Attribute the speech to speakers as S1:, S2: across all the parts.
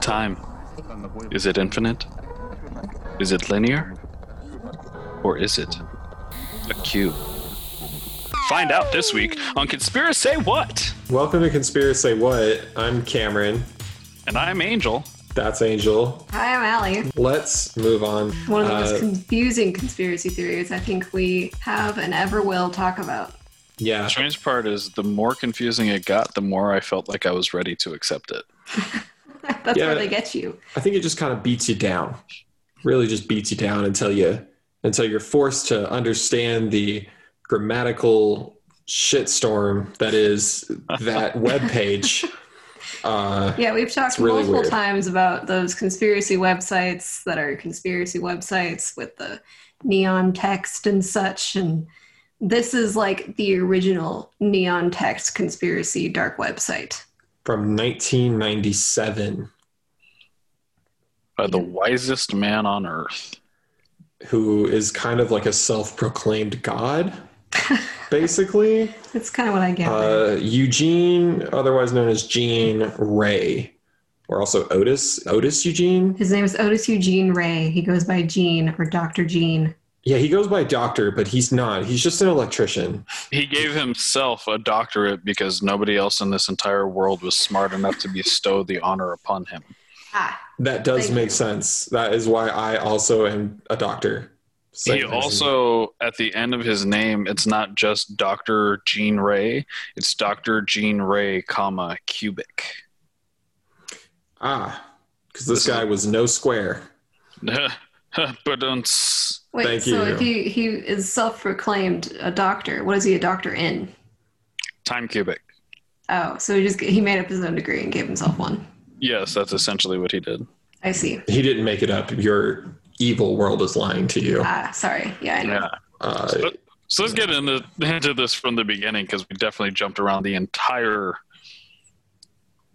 S1: Time. Is it infinite? Is it linear? Or is it a cube? Find out this week on Conspiracy Say What?
S2: Welcome to Conspiracy What. I'm Cameron.
S1: And I'm Angel.
S2: That's Angel.
S3: Hi, I'm Allie.
S2: Let's move on.
S3: One of the most
S2: Uh,
S3: confusing conspiracy theories I think we have and ever will talk about.
S2: Yeah,
S1: The strange part is the more confusing it got, the more I felt like I was ready to accept it.
S3: That's
S2: Yeah.
S3: where they get you.
S2: I think it just kind of beats you down. Really, just beats you down until you until you're forced to understand the grammatical shitstorm that is that web page. Uh,
S3: Yeah, we've talked
S2: really
S3: multiple
S2: weird.
S3: times about those conspiracy websites that are conspiracy websites with the neon text and such. And this is like the original neon text conspiracy dark website.
S2: from 1997,
S1: By the wisest man on earth.
S2: who is kind of like a self-proclaimed god, basically.
S3: That's kind of what I get.
S2: Uh, Eugene, otherwise known as Gene Ray, or also Otis. Otis Eugene.
S3: His name is Otis Eugene Ray. He goes by Gene or Dr. Gene.
S2: Yeah, he goes by doctor, but he's not. He's just an electrician.
S1: He gave himself a doctorate because nobody else in this entire world was smart enough to bestow the honor upon him.
S3: Ah,
S2: That does make
S3: you.
S2: sense. That is why I also am a doctor. Same
S1: he
S2: reason.
S1: also, at the end of his name, it's not just Dr. Gene Ray, it's Dr. Gene Ray, comma, cubic.
S2: ah, because this
S1: This
S2: guy
S1: a-
S2: was no square.
S1: but um,
S3: Wait,
S2: Thank
S3: so
S2: you.
S3: if he, he is self-proclaimed a doctor, what is he a doctor in?
S1: time cubic.
S3: Oh, so he just he made up his own degree and gave himself one.
S1: Yes, that's essentially what he did.
S3: I see.
S2: He didn't make it up. Your evil world is lying to you.
S3: Ah, sorry. Yeah, I know.
S1: Yeah.
S2: Uh,
S1: So, so let's get into, into this from the beginning because we definitely jumped around the entire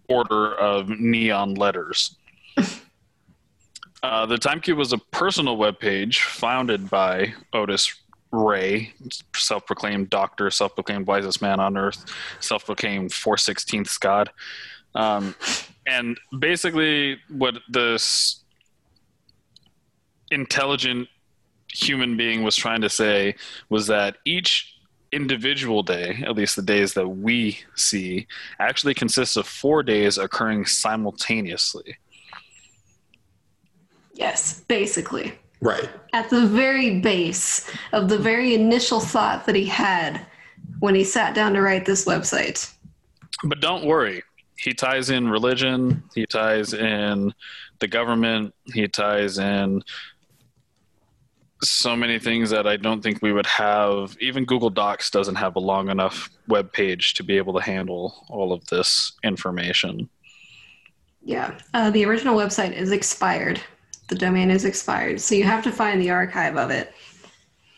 S1: order of neon letters. Uh, the Time Cube was a personal webpage founded by Otis Ray, self proclaimed doctor, self proclaimed wisest man on earth, self proclaimed 416th God. Um, and basically, what this intelligent human being was trying to say was that each individual day, at least the days that we see, actually consists of four days occurring simultaneously.
S3: Yes, basically.
S2: right.
S3: At the very base of the very initial thought that he had when he sat down to write this website.
S1: But don't worry, he ties in religion, he ties in the government, he ties in so many things that I don't think we would have. Even Google Docs doesn't have a long enough web page to be able to handle all of this information.
S3: Yeah. Uh, the original website is expired. The domain is expired. So you have to find the archive of it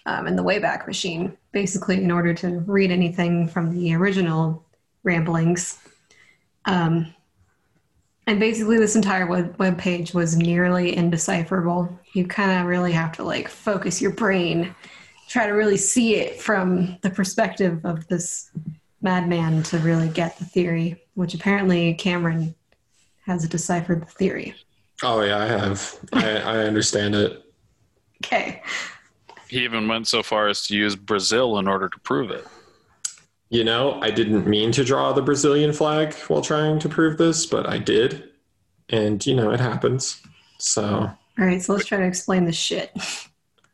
S3: um, in the Wayback Machine, basically, in order to read anything from the original ramblings. Um, and basically, this entire web, web page was nearly indecipherable. You kind of really have to like focus your brain, try to really see it from the perspective of this madman to really get the theory, which apparently Cameron has deciphered the theory.
S2: Oh yeah, I have. I, I understand it.
S3: Okay.
S1: He even went so far as to use Brazil in order to prove it.
S2: You know, I didn't mean to draw the Brazilian flag while trying to prove this, but I did. And, you know, it happens. So,
S3: All right, so let's try to explain the shit.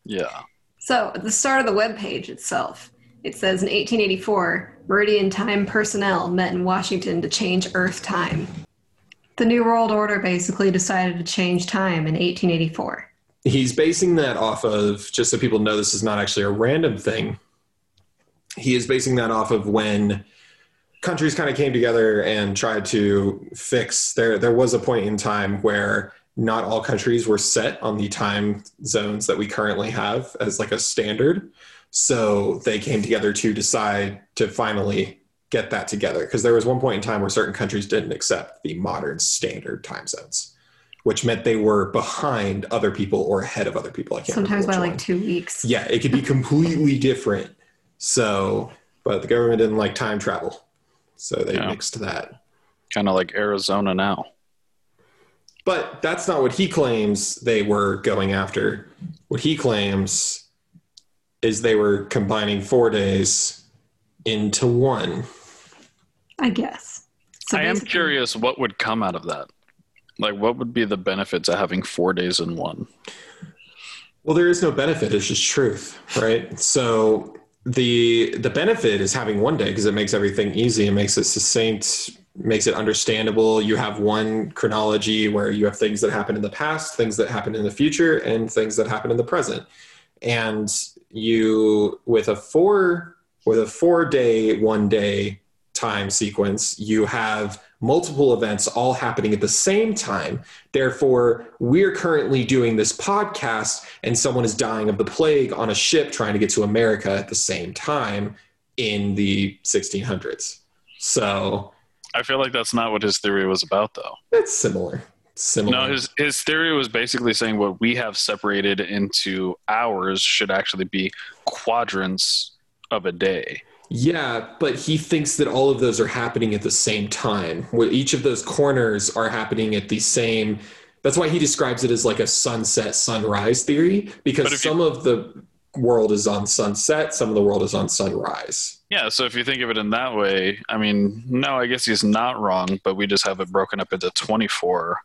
S1: Yeah.
S3: So, at the start of the web page itself, it says in 1884, Meridian Time personnel met in Washington to change Earth time. The New World Order basically decided to change time in 1884.
S2: he's basing that off of, just so people know this is not actually a random thing, he is basing that off of when countries kind of came together and tried to fix there there was a point in time where not all countries were set on the time zones that we currently have as like a standard so they came together to decide to finally get that together because there was one point in time where certain countries didn't accept the modern standard time zones which meant they were behind other people or ahead of other people i can't
S3: Sometimes by
S2: remember which
S3: like two weeks.
S2: Yeah, it could be completely different. So but the government didn't like time travel, so they
S1: Yeah.
S2: mixed that.
S1: Kind of like Arizona now.
S2: But that's not what he claims they were going after. What he claims is they were combining four days into one.
S3: I guess. So
S1: I am curious what would come out of that. Like, what would be the benefits of having four days in one?
S2: Well, there is no benefit; it's just truth, right? So the the benefit is having one day because it makes everything easy. It makes it succinct, makes it understandable. You have one chronology where you have things that happen in the past, things that happen in the future, and things that happen in the present. And you with a four with a four day, one day time sequence, you have multiple events all happening at the same time. Therefore, we're currently doing this podcast, and someone is dying of the plague on a ship trying to get to America at the same time in the 1600s. So
S1: I feel like that's not what his theory was about, though.
S2: it's similar. Similar.
S1: No, his his theory was basically saying what we have separated into hours should actually be quadrants of a day.
S2: Yeah, but he thinks that all of those are happening at the same time. Where each of those corners are happening at the same. That's why he describes it as like a sunset sunrise theory because
S1: if you-
S2: some of the world is on sunset, some of the world is on sunrise.
S1: Yeah, so if you think of it in that way, I mean, no, I guess he's not wrong, but we just have it broken up into 24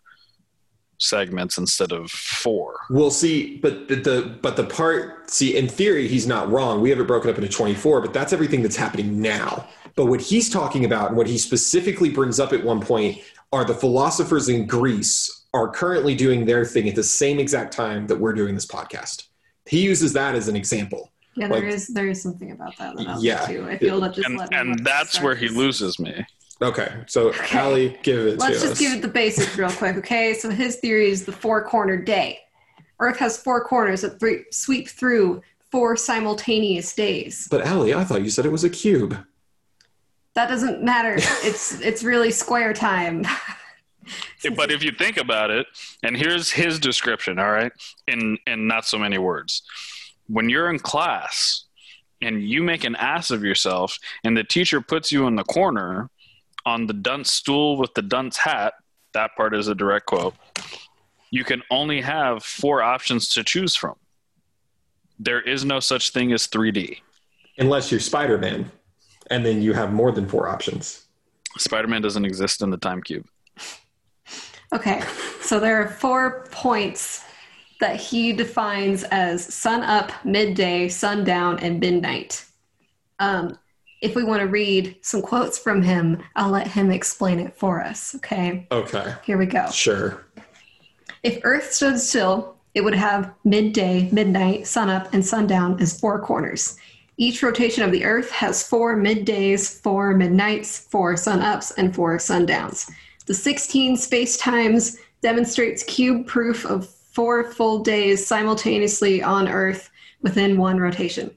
S1: segments instead of four.
S2: We'll see, but the, the but the part see in theory he's not wrong. We have it broken up into 24, but that's everything that's happening now. But what he's talking about and what he specifically brings up at one point are the philosophers in Greece are currently doing their thing at the same exact time that we're doing this podcast. He uses that as an example.
S3: Yeah, there
S2: like-
S3: is there is something about that. that I'll
S2: Yeah.
S3: get to. If you'll just
S1: And,
S3: let me
S1: and that's
S3: this
S1: where he loses me.
S2: Okay, so
S3: Okay.
S2: Allie, give it
S3: Let's
S2: to
S3: just
S2: us.
S3: give it the basics real quick, okay? So his theory is the four-cornered day. Earth has four corners that three, sweep through four simultaneous days.
S2: but Allie, I thought you said it was a cube.
S3: That doesn't matter. it's it's really square time.
S1: But if you think about it, and here's his description, all right, in in not so many words. When you're in class and you make an ass of yourself, and the teacher puts you in the corner on the dunce stool with the dunce hat, that part is a direct quote. You can only have four options to choose from. There is no such thing as 3D.
S2: Unless you're Spider-Man, and then you have more than four options.
S1: Spider-Man doesn't exist in the time cube.
S3: Okay, so there are four points that he defines as sun up, midday, sundown, and midnight. Um, if we want to read some quotes from him, I'll let him explain it for us. Okay,
S2: Okay,
S3: here we go.
S2: sure.
S3: If Earth stood still, it would have midday, midnight, sunup, and sundown as four corners. Each rotation of the Earth has four middays, four midnights, four sunups, and four sundowns. The 16 space times demonstrates cube proof of four full days simultaneously on Earth within one rotation.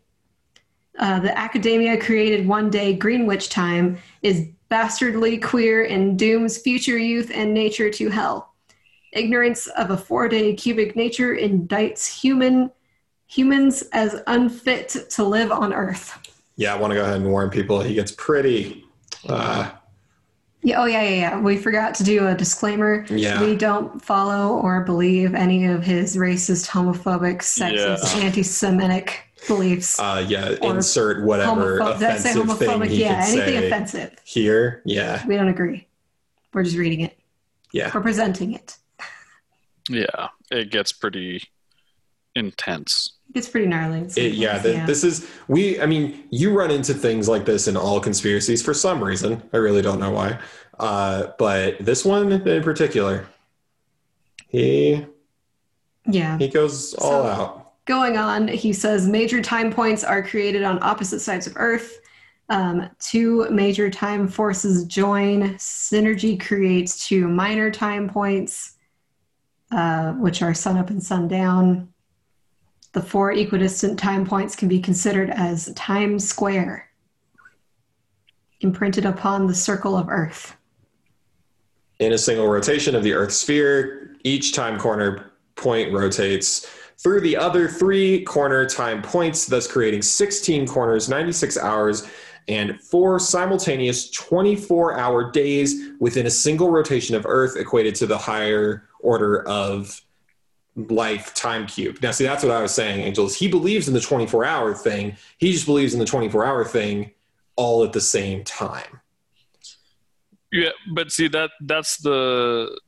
S3: Uh, the academia created one day Greenwich time is bastardly queer and dooms future youth and nature to hell. Ignorance of a four-day cubic nature indicts human humans as unfit to live on Earth.
S2: Yeah, I want to go ahead and warn people. He gets pretty. Uh,
S3: Yeah, oh yeah, yeah, yeah. We forgot to do a disclaimer.
S2: Yeah.
S3: We don't follow or believe any of his racist, homophobic, sexist,
S2: Yeah.
S3: anti-Semitic beliefs.
S2: uh, yeah, insert whatever
S3: Homopho- did say
S2: offensive thing
S3: homophobic?
S2: he
S3: Yeah,
S2: could
S3: anything
S2: say
S3: offensive.
S2: here. Yeah,
S3: We don't agree. We're just reading it.
S2: yeah.
S3: We're presenting it.
S1: Yeah, it gets pretty intense.
S3: It's pretty gnarly. It's
S2: It, yeah, th- this is we. I mean, you run into things like this in all conspiracies for some reason. I really don't know why, uh, but this one in particular, he
S3: yeah.
S2: he goes all
S3: So-
S2: out.
S3: Going on, he says major time points are created on opposite sides of Earth. Um, two major time forces join. Synergy creates two minor time points, uh, which are sun up and sun down. The four equidistant time points can be considered as time square, imprinted upon the circle of Earth.
S2: In a single rotation of the Earth's sphere, each time corner point rotates through the other three corner time points, thus creating 16 corners, 96 hours, and four simultaneous 24 hour days within a single rotation of Earth equated to the higher order of life time cube. Now, see, that's what I was saying, Angels. He believes in the 24 hour thing, he just believes in the 24 hour thing all at the same time.
S1: Yeah, but see that that's the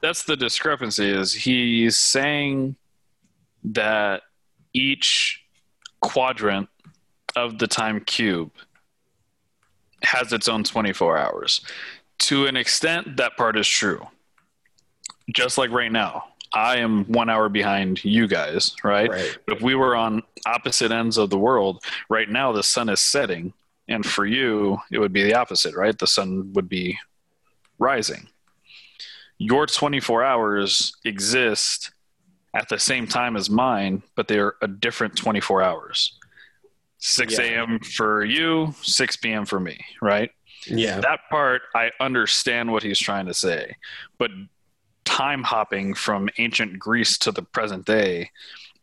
S1: that's the discrepancy is he's saying that each quadrant of the time cube has its own 24 hours. To an extent, that part is true. Just like right now, I am one hour behind you guys, right?
S2: Right.
S1: But if we were on opposite ends of the world, right now the sun is setting, and for you, it would be the opposite, right? The sun would be rising. Your 24 hours exist at the same time as mine, but they're a different 24 hours. 6
S2: Yeah.
S1: a.m. for you, 6 p.m. for me, right?
S2: Yeah.
S1: That part, I understand what he's trying to say. But time hopping from ancient Greece to the present day,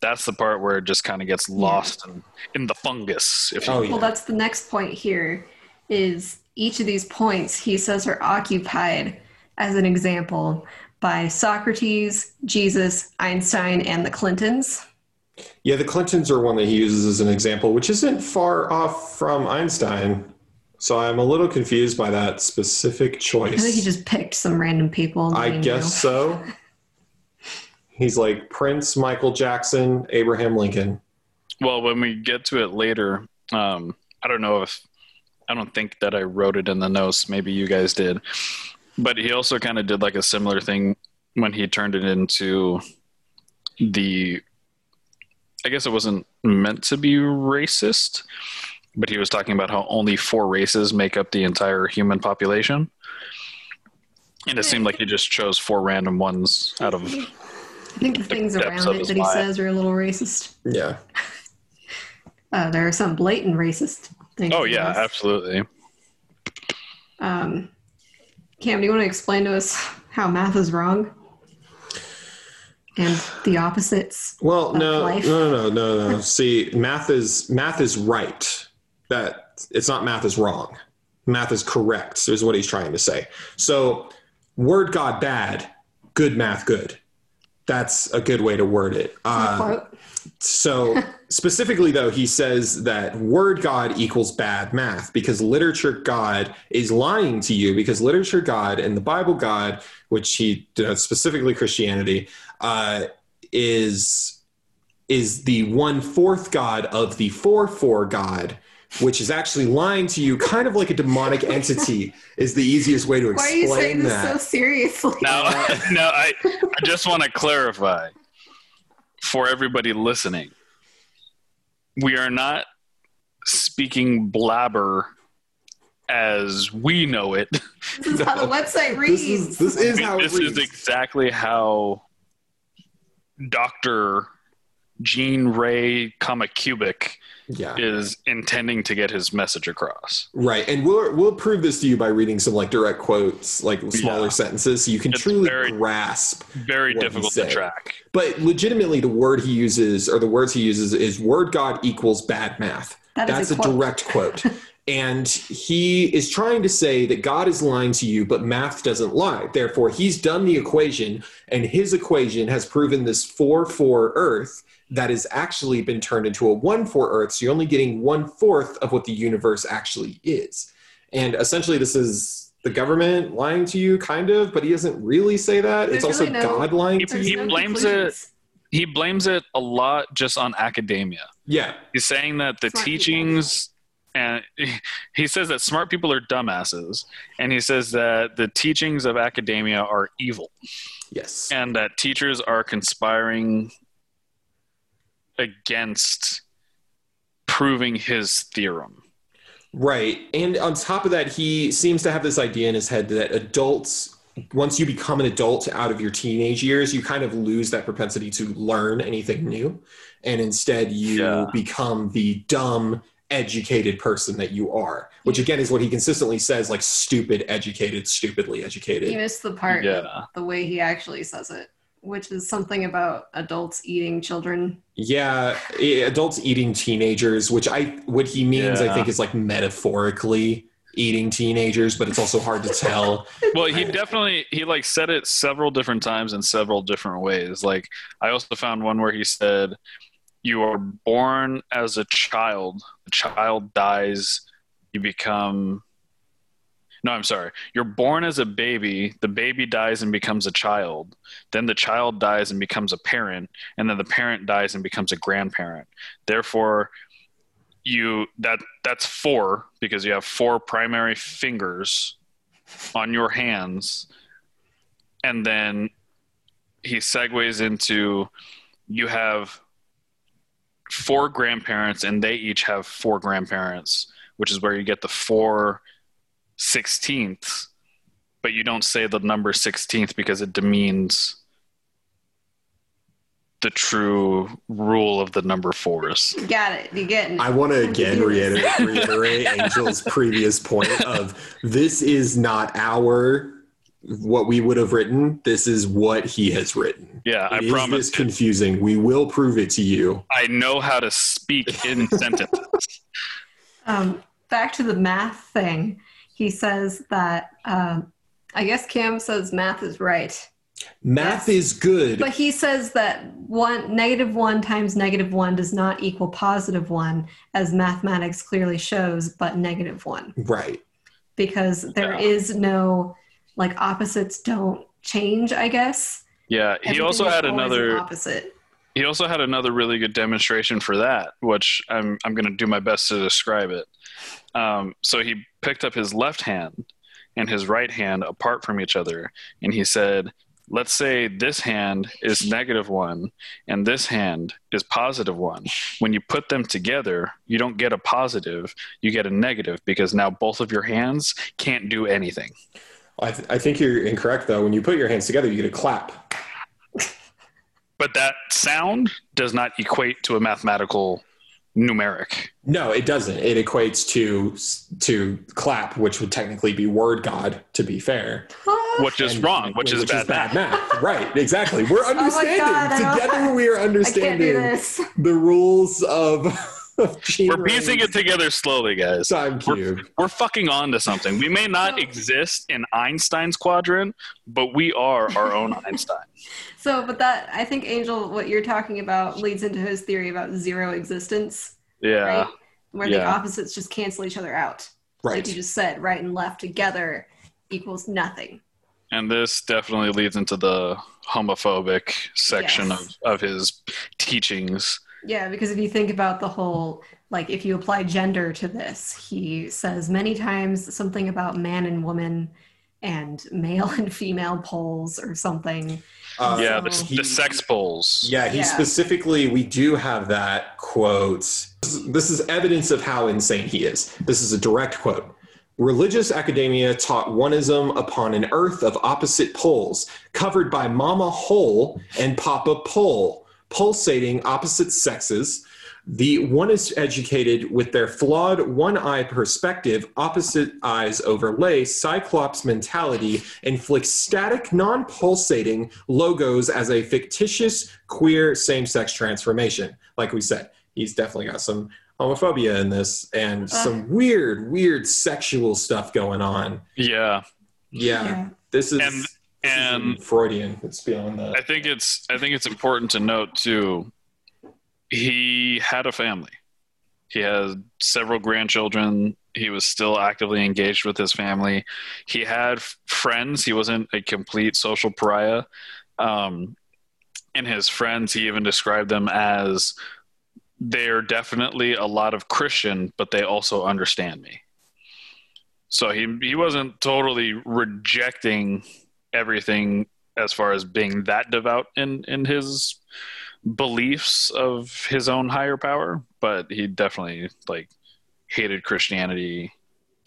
S1: that's the part where it just kind of gets lost in, in the fungus, if
S2: Oh,
S1: will.
S2: yeah.
S3: Well, that's the next point here is each of these points he says are occupied as an example by Socrates, Jesus, Einstein, and the Clintons.
S2: Yeah, the Clintons are one that he uses as an example, which isn't far off from Einstein. So I'm a little confused by that specific choice.
S3: I think he just picked some random people.
S2: I
S3: named
S2: guess so. He's like Prince, Michael Jackson, Abraham Lincoln.
S1: Well, when we get to it later, um, I don't know if I don't think that I wrote it in the notes. Maybe you guys did, but he also kind of did like a similar thing when he turned it into the. I guess it wasn't meant to be racist, but he was talking about how only four races make up the entire human population. And it seemed like he just chose four random ones out of.
S3: I think the things around it that he
S1: mind.
S3: says are a little racist.
S2: Yeah.
S3: Uh, there are some blatant racist things.
S1: Oh yeah, absolutely.
S3: Um, Cam, do you want to explain to us how math is wrong? And the opposites?
S2: Well, no,
S3: life.
S2: no, no, no, no, no. See, math is math is right. That it's not math is wrong. Math is correct. Is what he's trying to say. So, word God bad, good math good. That's a good way to word it. Uh, So specifically, though, he says that word God equals bad math because literature God is lying to you because literature God and the Bible God, which he denotes specifically Christianity, uh, is is the one fourth God of the four four God. Which is actually lying to you, kind of like a demonic entity, is the easiest way to
S3: Why are you saying
S2: explain
S3: this
S2: that.
S3: so seriously?
S1: No, now I, I just want to clarify for everybody listening. We are not speaking blabber as we know it.
S3: This is how the website reads.
S2: This is this is how it
S1: this
S2: reads.
S1: is exactly how Dr. Gene Ray Kamacubic
S2: yeah.
S1: is intending to get his message across.
S2: Right, and we'll we'll prove this to you by reading some like direct quotes, like smaller
S1: Yeah.
S2: sentences, so you can
S1: It's
S2: truly
S1: very-
S2: grasp.
S1: Very
S2: What he
S1: difficult to track.
S2: But legitimately, the word he uses or the words he uses is "word God equals bad math."
S3: That is
S2: That's
S3: a
S2: a,
S3: quote.
S2: direct quote, and he is trying to say that God is lying to you, but math doesn't lie. Therefore, he's done the equation, and his equation has proven this four four Earth that has actually been turned into a one four Earth. So you're only getting one fourth of what the universe actually is. And essentially, this is the government lying to you, kind of, but he doesn't really say that. it's
S3: There's
S2: also
S3: really no-
S2: God lying to
S3: There's
S1: He blames
S3: it.
S1: He blames it a lot just on academia.
S2: Yeah,
S1: He's saying that the
S3: Smart people.
S1: teachings and he says that smart people are dumbasses and he says that the teachings of academia are evil
S2: yes.
S1: and that teachers are conspiring against proving his theorem.
S2: Right. And on top of that, he seems to have this idea in his head that adults, once you become an adult out of your teenage years, you kind of lose that propensity to learn anything new. And instead, you
S1: Yeah.
S2: become the dumb, educated person that you are, which again is what he consistently says like stupid, educated, stupidly
S3: You
S2: educated.
S3: missed the part
S1: Yeah.
S3: the way he actually says it. Which is something about adults eating children.
S2: Yeah, adults eating teenagers, which I what he means I think is like metaphorically eating teenagers, but it's also hard to tell.
S1: Well, he definitely he like said it several different times in several different ways. Like I also found one where he said, "You are born as a child. The child dies. You become." No, I'm sorry. You're born as a baby. The baby dies and becomes a child. Then the child dies and becomes a parent, and then the parent dies and becomes a grandparent. Therefore, you that that's four because you have four primary fingers on your hands and then he segues into you have four grandparents and they each have four grandparents which is where you get the four sixteenths but you don't say the number 16th because it demeans the true rule of the number fours
S3: Got it. You getting it?
S2: I want to again reiterate, reiterate Angel's previous point of this is not our what we would have written. This is what he has written.
S1: yeah i
S2: It is
S1: promise
S2: this confusing. We will prove it to you.
S1: i know how to speak in sentences
S3: Um, back to the math thing. He says that um, I guess Cam says math is right,
S2: Math
S3: Yes.
S2: is good.
S3: but he says that one negative one times negative one does not equal positive one, as mathematics clearly shows, but negative one
S2: right.
S3: because there
S1: Yeah.
S3: is no like opposites don't change. I guess
S1: yeah he
S3: Everything
S1: also had
S3: always an
S1: another
S3: opposite.
S1: He also had another really good demonstration for that, which I'm I'm going to do my best to describe it. Um, so he picked up his left hand and his right hand apart from each other, and he said, "Let's say this hand is negative one and this hand is positive one. When you put them together, you don't get a positive, you get a negative because now both of your hands can't do anything."
S2: I, th- I think you're incorrect though. When you put your hands together, you get a clap.
S1: But that sound does not equate to a mathematical numeric.
S2: No, it doesn't. It equates to to clap, which would technically be word god. To be fair,
S1: which is
S2: And-
S1: wrong, which, is bad, math.
S2: math. right? Exactly. We're oh understanding
S3: Oh God,
S2: together. We are
S3: I can't do
S2: understanding the rules of. of Gene
S1: We're piecing it together slowly, guys.
S2: Time cube.
S1: We're fucking on to something. We may not exist in Einstein's quadrant, but we are our own Einstein.
S3: So, but that I think Angel, what you're talking about, leads into his theory about zero existence,
S1: Yeah.
S3: right? Where the opposites just cancel each other out.
S2: Right.
S3: Like you just said, right and left together equals nothing.
S1: And this definitely leads into the homophobic section
S3: Yes.
S1: of, of his teachings.
S3: Yeah, because if you think about the whole, like if you apply gender to this, he says many times something about man and woman and male and female poles or something.
S2: Uh,
S1: yeah, the,
S2: he-
S1: the sex poles.
S2: Yeah, he
S3: Yeah.
S2: specifically, we do have that quote. This is- This is evidence of how insane he is. This is a direct quote. Religious academia taught oneism upon an earth of opposite poles, covered by Mama Hole and Papa Pole, pulsating opposite sexes. The one is educated with their flawed one eye perspective, opposite eyes overlay, cyclops mentality, inflicts static, non pulsating logos as a fictitious queer same sex transformation. Like we said, he's definitely got some homophobia in this and uh. some weird, weird sexual stuff going on.
S1: Yeah.
S2: Yeah, this is.
S1: And-
S2: this is
S1: and-
S2: Freudian. It's beyond that.
S1: I think it's I think it's important to note too. He had a family. He had several grandchildren. He was still actively engaged with his family. He had friends. He wasn't a complete social pariah. Um, and his friends, he even described them as they're definitely a lot of Christian, but they also understand me. So he he wasn't totally rejecting everything as far as being that devout in in his beliefs of his own higher power, but he definitely like hated Christianity.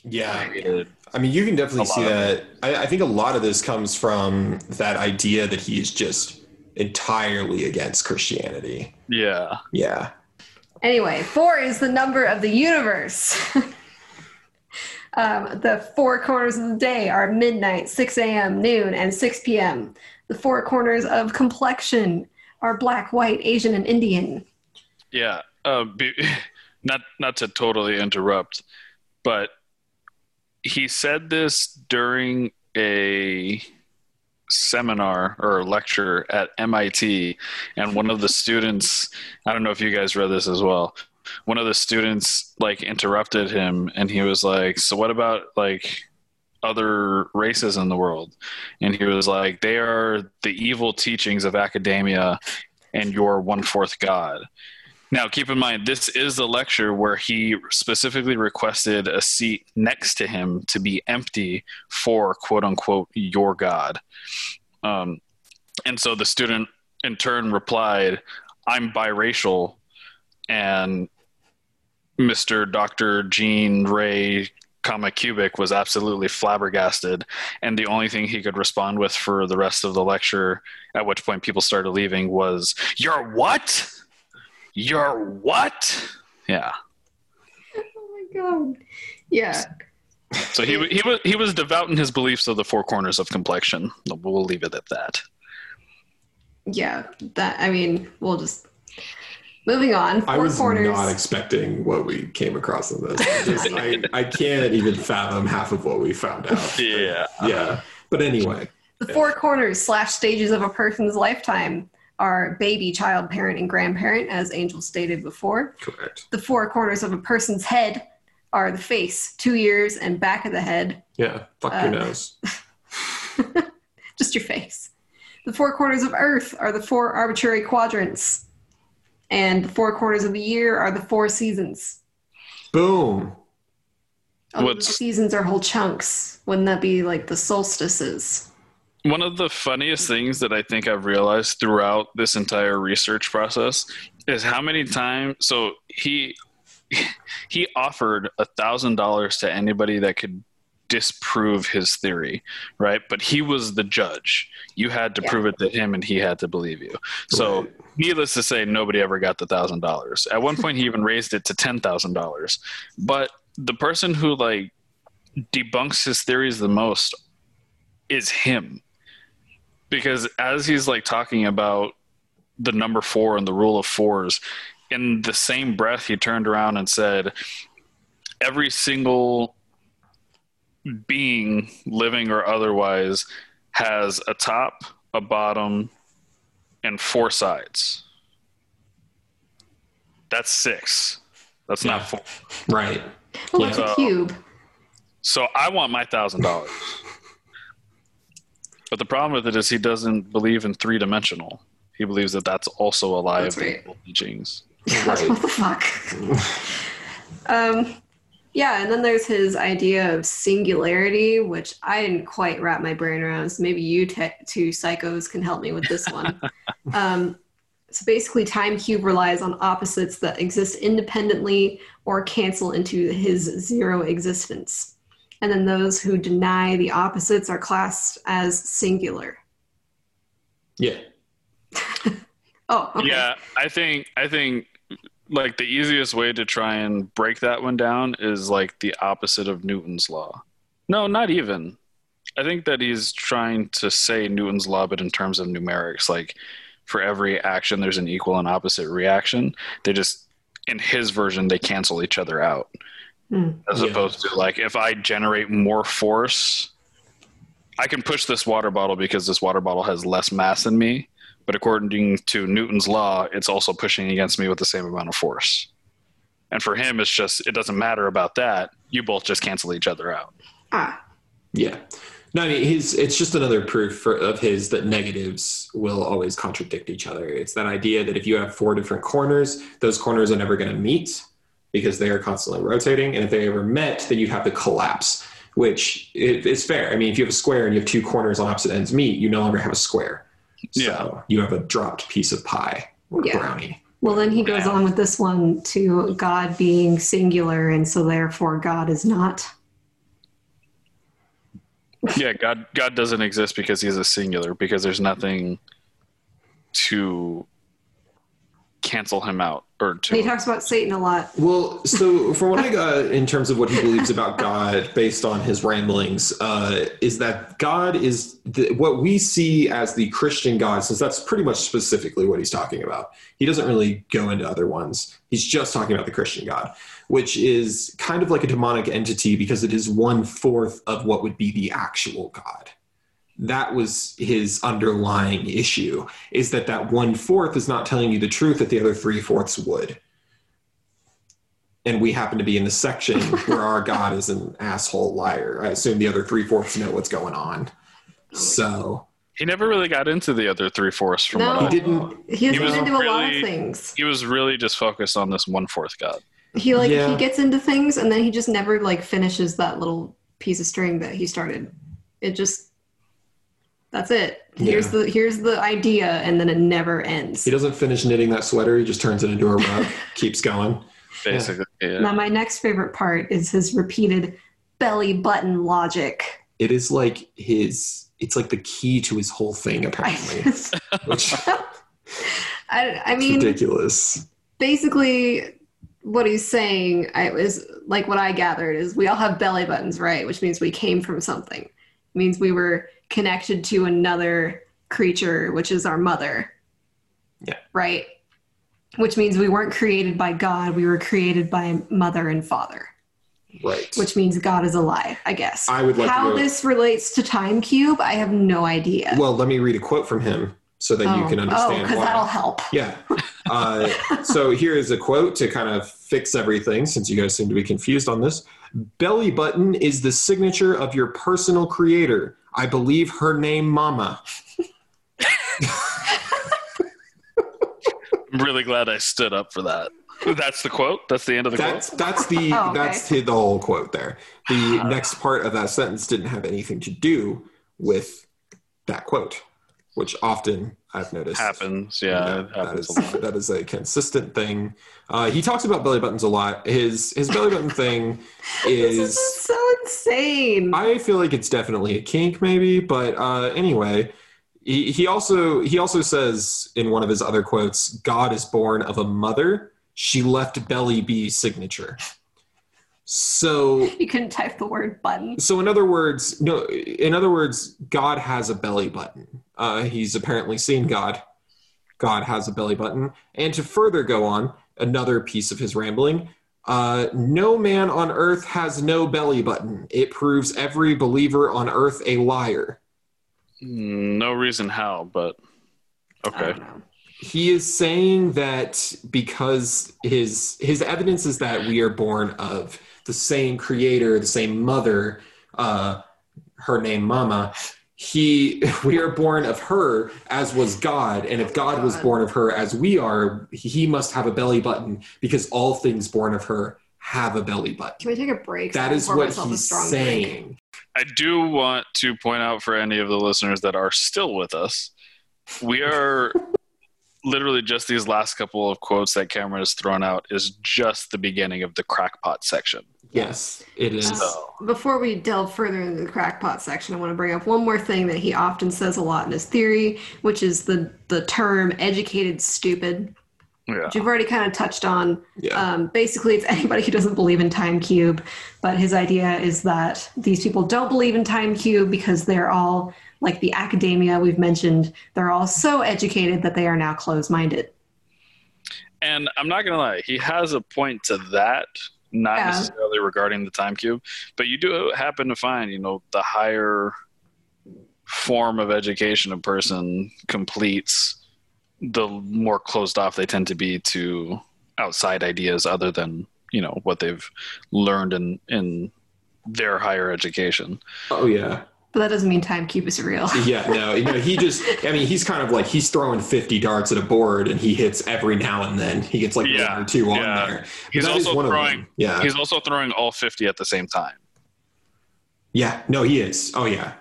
S2: Yeah.
S1: Hated,
S2: I mean, you can definitely see that. I, I think a lot of this comes from that idea that he's just entirely against Christianity.
S1: yeah,
S2: Yeah.
S3: Anyway, four is the number of the universe. um, the four corners of the day are midnight, 6 a.m., noon, and 6 p.m. The four corners of complexion are black, white, Asian, and Indian.
S1: Yeah. Uh, be, not not to totally interrupt, but he said this during a seminar or lecture at MIT, and one of the students, I don't know if you guys read this as well. One of the students like interrupted him, and he was like, "So what about like other races in the world?" And he was like, "They are the evil teachings of academia, and you're one fourth God." Now, keep in mind, this is a lecture where he specifically requested a seat next to him to be empty for quote unquote your God. Um, and so the student in turn replied, I'm biracial. And Mr. Dr. Gene Ray Cubic was absolutely flabbergasted. And the only thing he could respond with for the rest of the lecture, at which point people started leaving, was, You're what? You're what? Yeah.
S3: Oh my god. Yeah.
S1: So he he was he was devout in his beliefs of the four corners of complexion. We'll leave it at that.
S3: Yeah, that I mean, we'll just moving on. Four
S2: I was
S3: corners.
S2: not expecting what we came across in this. I, just, I, I can't even fathom half of what we found out.
S1: Yeah.
S2: Yeah. But anyway,
S3: the four corners slash stages of a person's lifetime are baby, child, parent, and grandparent, as Angel stated before.
S2: correct.
S3: The four corners of a person's head are the face, two ears, and back of the head.
S2: Yeah. Fuck
S3: Uh,
S2: your nose.
S3: just your face. The four corners of Earth are the four arbitrary quadrants. And the four corners of the year are the four seasons.
S2: Boom.
S3: Oh,
S1: What's-
S3: the seasons are whole chunks. Wouldn't that be like the solstices?
S1: One of the funniest things that I think I've realized throughout this entire research process is how many times. So he he offered a thousand dollars to anybody that could disprove his theory, right? But he was the judge. You had to
S3: Yeah.
S1: prove it to him, and he had to believe you. So,
S2: Right.
S1: Needless to say, nobody ever got the thousand dollars. At one point, he even raised it to ten thousand dollars. But the person who like debunks his theories the most is him because as he's like talking about the number four and the rule of fours in the same breath he turned around and said every single being living or otherwise has a top a bottom and four sides that's six that's
S2: Yeah.
S1: not four
S2: Right.
S3: Well, that's
S1: Yeah.
S3: a cube.
S1: so I want my thousand dollars. But the problem with it is he doesn't believe in three dimensional. He believes that that's also a lie
S3: That's
S1: of the
S3: right.
S1: teachings.
S2: Right.
S3: what the fuck? um, yeah, and then there's his idea of singularity, which I didn't quite wrap my brain around. So maybe you te- two psychos can help me with this one. um, so basically, time cube relies on opposites that exist independently or cancel into his zero existence. And then those who deny the opposites are classed as singular.
S2: Yeah.
S3: Oh, okay.
S1: Yeah, I think I think like the easiest way to try and break that one down is like the opposite of Newton's law. No, not even. I think that he's trying to say Newton's law, but in terms of numerics, like for every action, there's an equal and opposite reaction. They just, in his version, they cancel each other out.
S3: Hmm.
S1: As
S2: Yeah.
S1: opposed to like, if I generate more force, I can push this water bottle because this water bottle has less mass than me. But according to Newton's law, it's also pushing against me with the same amount of force. And for him, it's just, it doesn't matter about that. You both just cancel each other out.
S3: Ah,
S2: Yeah. No, I mean, he's, it's just another proof for, of his that negatives will always contradict each other. It's that idea that if you have four different corners, those corners are never going to meet because they are constantly rotating. And if they ever met, then you'd have to collapse, which it, is fair. I mean, if you have a square and you have two corners on opposite ends meet, you no longer have a square. So
S1: Yeah.
S2: you have a dropped piece of pie or
S3: Yeah.
S2: brownie.
S3: Well, then he goes on with this one to God being singular, and so therefore God is not.
S1: yeah, God, God doesn't exist because he's a singular, because there's nothing to cancel him out or two.
S3: He talks about Satan a lot.
S2: Well, so from what I got in terms of what he believes about God, based on his ramblings, uh, is that God is the, what we see as the Christian God, since that's pretty much specifically what he's talking about. He doesn't really go into other ones. He's just talking about the Christian God, which is kind of like a demonic entity because it is one fourth of what would be the actual God. That was his underlying issue is that that one fourth is not telling you the truth that the other three fourths would and we happen to be in the section where our God is an asshole liar. I assume the other three fourths know what's going on. So
S1: He never really got into the other three fourths from
S3: No,
S1: what I
S2: He didn't-
S3: He has
S1: He was
S3: been into a lot of
S1: really-
S3: things.
S1: He was really just focused on this one fourth god.
S3: He like
S2: Yeah.
S3: he gets into things and then he just never like finishes that little piece of string that he started. It just that's it. Here's the here's the idea and then it never ends.
S2: he doesn't finish knitting that sweater. He just turns it into a rug, keeps going.
S1: Basically, yeah.
S3: Now my next favorite part is his repeated belly button logic.
S2: It is like his. It's like the key to his whole thing, apparently. which
S3: I, I mean,
S2: ridiculous.
S3: basically what he's saying I, is like what I gathered is we all have belly buttons, right? Which means we came from something. It means we were connected to another creature, which is our mother.
S2: Yeah.
S3: Right? Which means we weren't created by God, we were created by mother and father,
S2: Right.
S3: which means God is alive, I guess.
S2: I would like to
S3: How
S2: know-
S3: this relates to Time Cube, I have no idea.
S2: Well, let me read a quote from him so that you can understand.
S3: oh,
S2: understand
S3: because that'll help.
S2: Yeah. Uh, so here is a quote to kind of fix everything, since you guys seem to be confused on this. Belly button is the signature of your personal creator. I believe her name Mama.
S1: I'm really glad I stood up for that. That's the quote. That's the end of the
S2: That's
S1: quote.
S2: that's the
S3: Oh, okay.
S2: that's the, the whole quote there. The uh-huh. next part of that sentence didn't have anything to do with that quote, which often I've noticed
S1: Happens. Yeah,
S2: Yeah,
S1: it
S2: that
S1: happens
S2: is
S1: a lot.
S2: that is a consistent thing. Uh, he talks about belly buttons a lot. His his belly button thing
S3: This
S2: is
S3: is so insane.
S2: I feel like it's definitely a kink, maybe. But uh, anyway, he, he also he also says in one of his other quotes, "God is born of a mother. She left belly be signature." So
S3: you couldn't type the word button.
S2: so in other words, no. In other words, God has a belly button. Uh, he's apparently seen God. God has a belly button. And to further go on, another piece of his rambling. Uh, no man on earth has no belly button. It proves every believer on earth a liar.
S1: No reason how, but
S3: I
S1: okay.
S3: don't know.
S2: He is saying that because his his evidence is that we are born of the same creator, the same mother, uh, her name Mama. He we are born of her as was God, and if God was born of her as we are, he must have a belly button because all things born of her have a belly button.
S3: Can we take a break? so I
S2: That
S3: can
S2: is what he's
S3: strong drink?
S2: saying.
S1: I do want to point out for any of the listeners that are still with us, we are literally just these last couple of quotes that Cameron has thrown out is just the beginning of the crackpot section.
S2: Yes, it is.
S1: So
S3: Before we delve further into the crackpot section, I want to bring up one more thing that he often says a lot in his theory, which is the the term "educated stupid,"
S1: yeah.
S3: which you've already kind of touched on.
S2: Yeah.
S3: Um, basically, it's anybody who doesn't believe in time cube, but his idea is that these people don't believe in time cube because they're all like the academia we've mentioned. They're all so educated that they are now closed-minded.
S1: And I'm not gonna lie, he has a point to that, not
S3: Yeah.
S1: necessarily regarding the time cube, but you do happen to find, you know, the higher form of education a person completes, the more closed off they tend to be to outside ideas other than, you know, what they've learned in in their higher education.
S2: Oh yeah.
S3: But that doesn't mean time cube is real.
S2: Yeah, no, no, he just, I mean, he's kind of like, he's throwing 50 darts at a board and he hits every now and then. He gets like
S1: Yeah,
S2: one or two on there. But
S1: He's also
S2: one
S1: throwing
S2: them. Yeah.
S1: he's also throwing all 50 at the same time.
S2: Yeah, no, he is. Oh, yeah.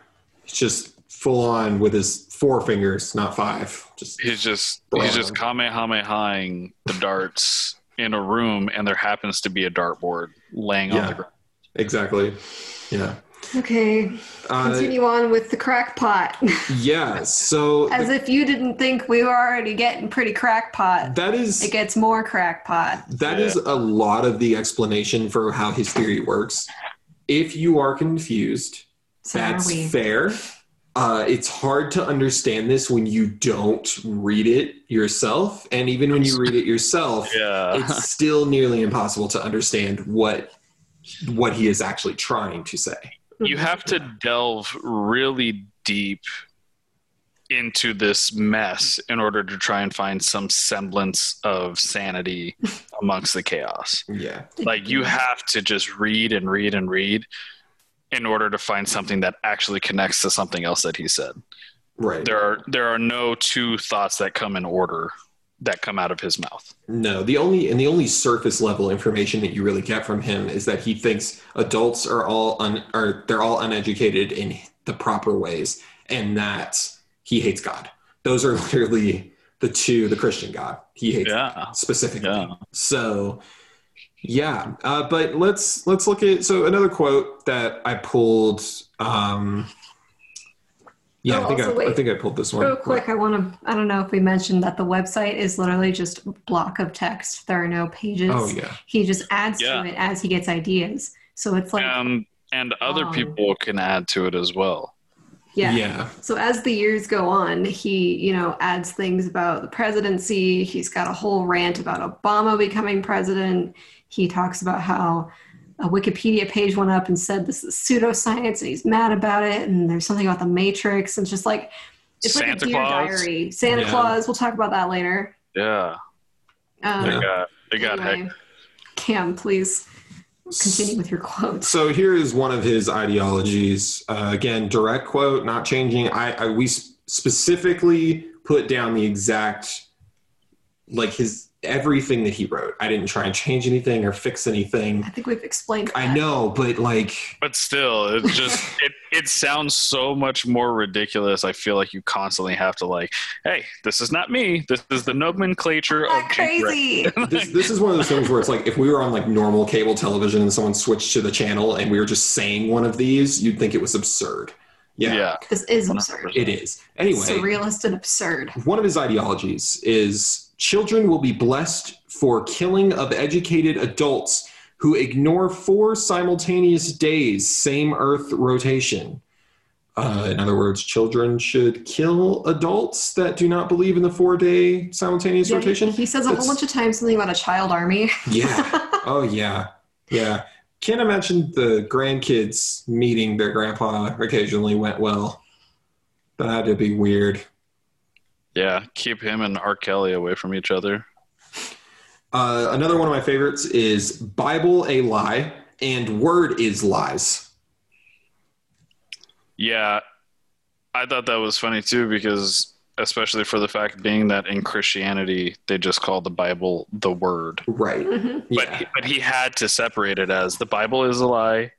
S2: He's just full on with his four fingers, not five. Just,
S1: He's just
S2: Bro.
S1: he's just kamehamehaing the darts in a room, and there happens to be a dartboard laying on the ground.
S2: exactly. Yeah.
S3: Okay,
S2: Uh,
S3: continue on with the crackpot.
S2: yeah. So
S3: As if you didn't think we were already getting pretty crackpot.
S2: that is
S3: It gets more crackpot.
S2: That is a lot of the explanation for how his theory works. If you are confused,
S3: So
S2: that's
S3: are
S2: fair. Uh, it's hard to understand this when you don't read it yourself, and even when you read it yourself,
S1: Yeah.
S2: it's still nearly impossible to understand what what he is actually trying to say.
S1: You have to delve really deep into this mess in order to try and find some semblance of sanity amongst the chaos.
S2: Yeah,
S1: Like you have to just read and read and read in order to find something that actually connects to something else that he said.
S2: right.
S1: There are there are no two thoughts that come in order that come out of his mouth.
S2: No, the only and the only surface level information that you really get from him is that he thinks adults are all un, are they're all uneducated in the proper ways, and that he hates God. Those are literally the two, the Christian God he hates
S1: Yeah.
S2: specifically.
S1: Yeah.
S2: So, yeah, uh, but let's let's look at so another quote that I pulled. Um, yeah,
S3: Oh,
S2: I think I,
S3: also,
S2: I
S3: wait.
S2: think I pulled this one.
S3: Real quick, I want to. I don't know if we mentioned that the website is literally just a block of text. There are no pages.
S2: Oh yeah,
S3: He just adds
S1: Yeah.
S3: to it as he gets ideas. So it's like,
S1: Um, and other
S3: Wow.
S1: people can add to it as well.
S3: yeah.
S2: yeah.
S3: So as the years go on, he, you know, adds things about the presidency. He's got a whole rant about Obama becoming president. He talks about how a Wikipedia page went up and said this is pseudoscience and he's mad about it. And there's something about the Matrix. And it's just like, it's like
S1: Santa
S3: a dear
S1: Claus.
S3: diary. Santa
S2: Yeah.
S3: Claus. We'll talk about that later.
S1: Yeah.
S3: Um,
S1: They got they got
S3: anyway,
S1: heck.
S3: Cam, please continue with your quotes.
S2: So here is one of his ideologies. Uh, again, direct quote, not changing. I, I we s- specifically put down the exact, like his everything that he wrote. I didn't try and change anything or fix anything.
S3: I think we've explained.
S2: I know, but like,
S1: But still, it just it, it sounds so much more ridiculous. I feel like you constantly have to like, hey, this is not me. This is the nomenclature
S3: Not
S1: of Jake Ray."
S3: crazy.
S2: this, this is one of those things where it's like if we were on like normal cable television and someone switched to the channel and we were just saying one of these, you'd think it was absurd. Yeah,
S1: Yeah.
S3: this is absurd.
S2: it is. Anyway,
S3: Surrealist and absurd.
S2: one of his ideologies is children will be blessed for killing of educated adults who ignore four simultaneous days same earth rotation. Uh, in other words children should kill adults that do not believe in the four day simultaneous
S3: Yeah,
S2: rotation.
S3: he says a whole bunch of times something about a child army.
S2: yeah. Oh yeah. Yeah. Can't imagine the grandkids meeting their grandpa occasionally went well. That'd be weird
S1: Yeah. Keep him and R. Kelly away from each other.
S2: Uh, another one of my favorites is Bible a lie and word is lies.
S1: Yeah. I thought that was funny too because especially for the fact being that in Christianity they just call the Bible the word.
S2: Right.
S3: Mhm.
S1: But
S2: Yeah.
S1: he, but he had to separate it as the Bible is a lie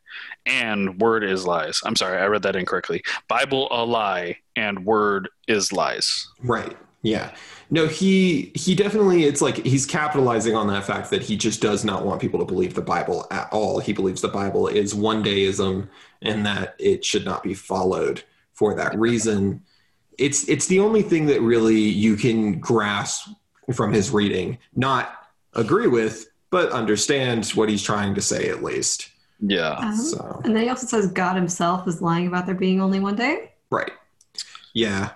S1: and word is lies. I'm sorry, I read that incorrectly. Bible a lie and word is lies.
S2: Right. Yeah. No, he he definitely it's like he's capitalizing on that fact that he just does not want people to believe the Bible at all. He believes the Bible is one dayism and that it should not be followed for that reason. It's it's the only thing that really you can grasp from his reading, not agree with, but understand what he's trying to say at least.
S1: Yeah.
S3: Um,
S2: So
S3: and then he also says God himself is lying about there being only one day.
S2: Right. Yeah.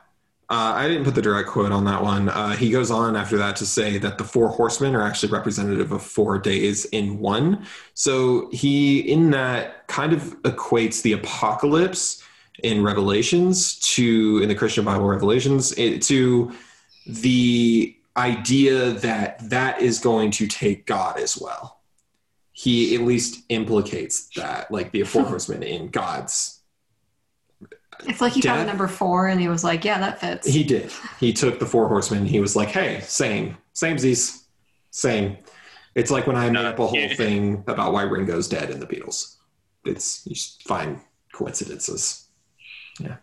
S2: Uh, I didn't put the direct quote on that one. Uh, he goes on after that to say that the four horsemen are actually representative of four days in one. So he, in that, kind of equates the apocalypse in Revelations to, in the Christian Bible Revelations, it, to the idea that that is going to take God as well. He at least implicates that, like the four horsemen in God's
S3: It's like he found number four and he was like, yeah, that fits.
S2: He did. He took the four horsemen. He was like, "Hey, same, same Z's, same." It's like when I made up a whole thing about why Ringo's dead in the Beatles. It's you just find coincidences. Yeah.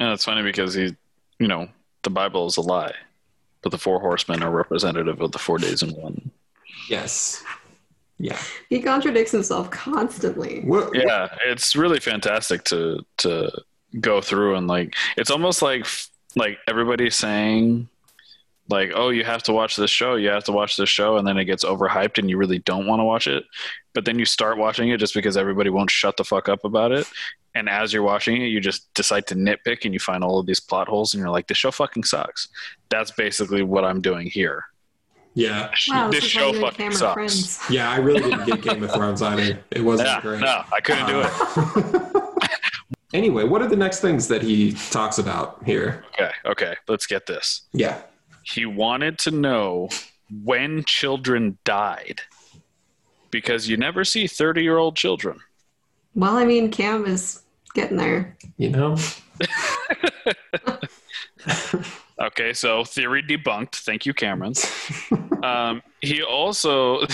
S1: And it's funny because he, you know, the Bible is a lie, but the four horsemen are representative of the four days in one.
S2: Yes, Yeah.
S3: He contradicts himself constantly.
S2: What,
S1: Yeah, it's really fantastic to to go through and like it's almost like like everybody's saying like oh you have to watch this show you have to watch this show and then it gets overhyped and you really don't want to watch it. But then you start watching it just because everybody won't shut the fuck up about it. And as you're watching it you just decide to nitpick and you find all of these plot holes and you're like this show fucking sucks. That's basically what i'm doing here
S2: Yeah.
S3: Wow,
S1: this
S3: this,
S1: show fucking sucks
S3: friends.
S2: Yeah, I really didn't get Game of Thrones either. It wasn't
S1: yeah
S2: great.
S1: no i couldn't do it
S2: it. Uh, anyway, what are the next things that he talks about here?
S1: okay okay let's get this
S2: Yeah.
S1: he wanted to know when children died because you never see 30 year old children
S3: Well, I mean, Cam is getting there.
S2: You know?
S1: okay so theory debunked. Thank you cameron. Um, he also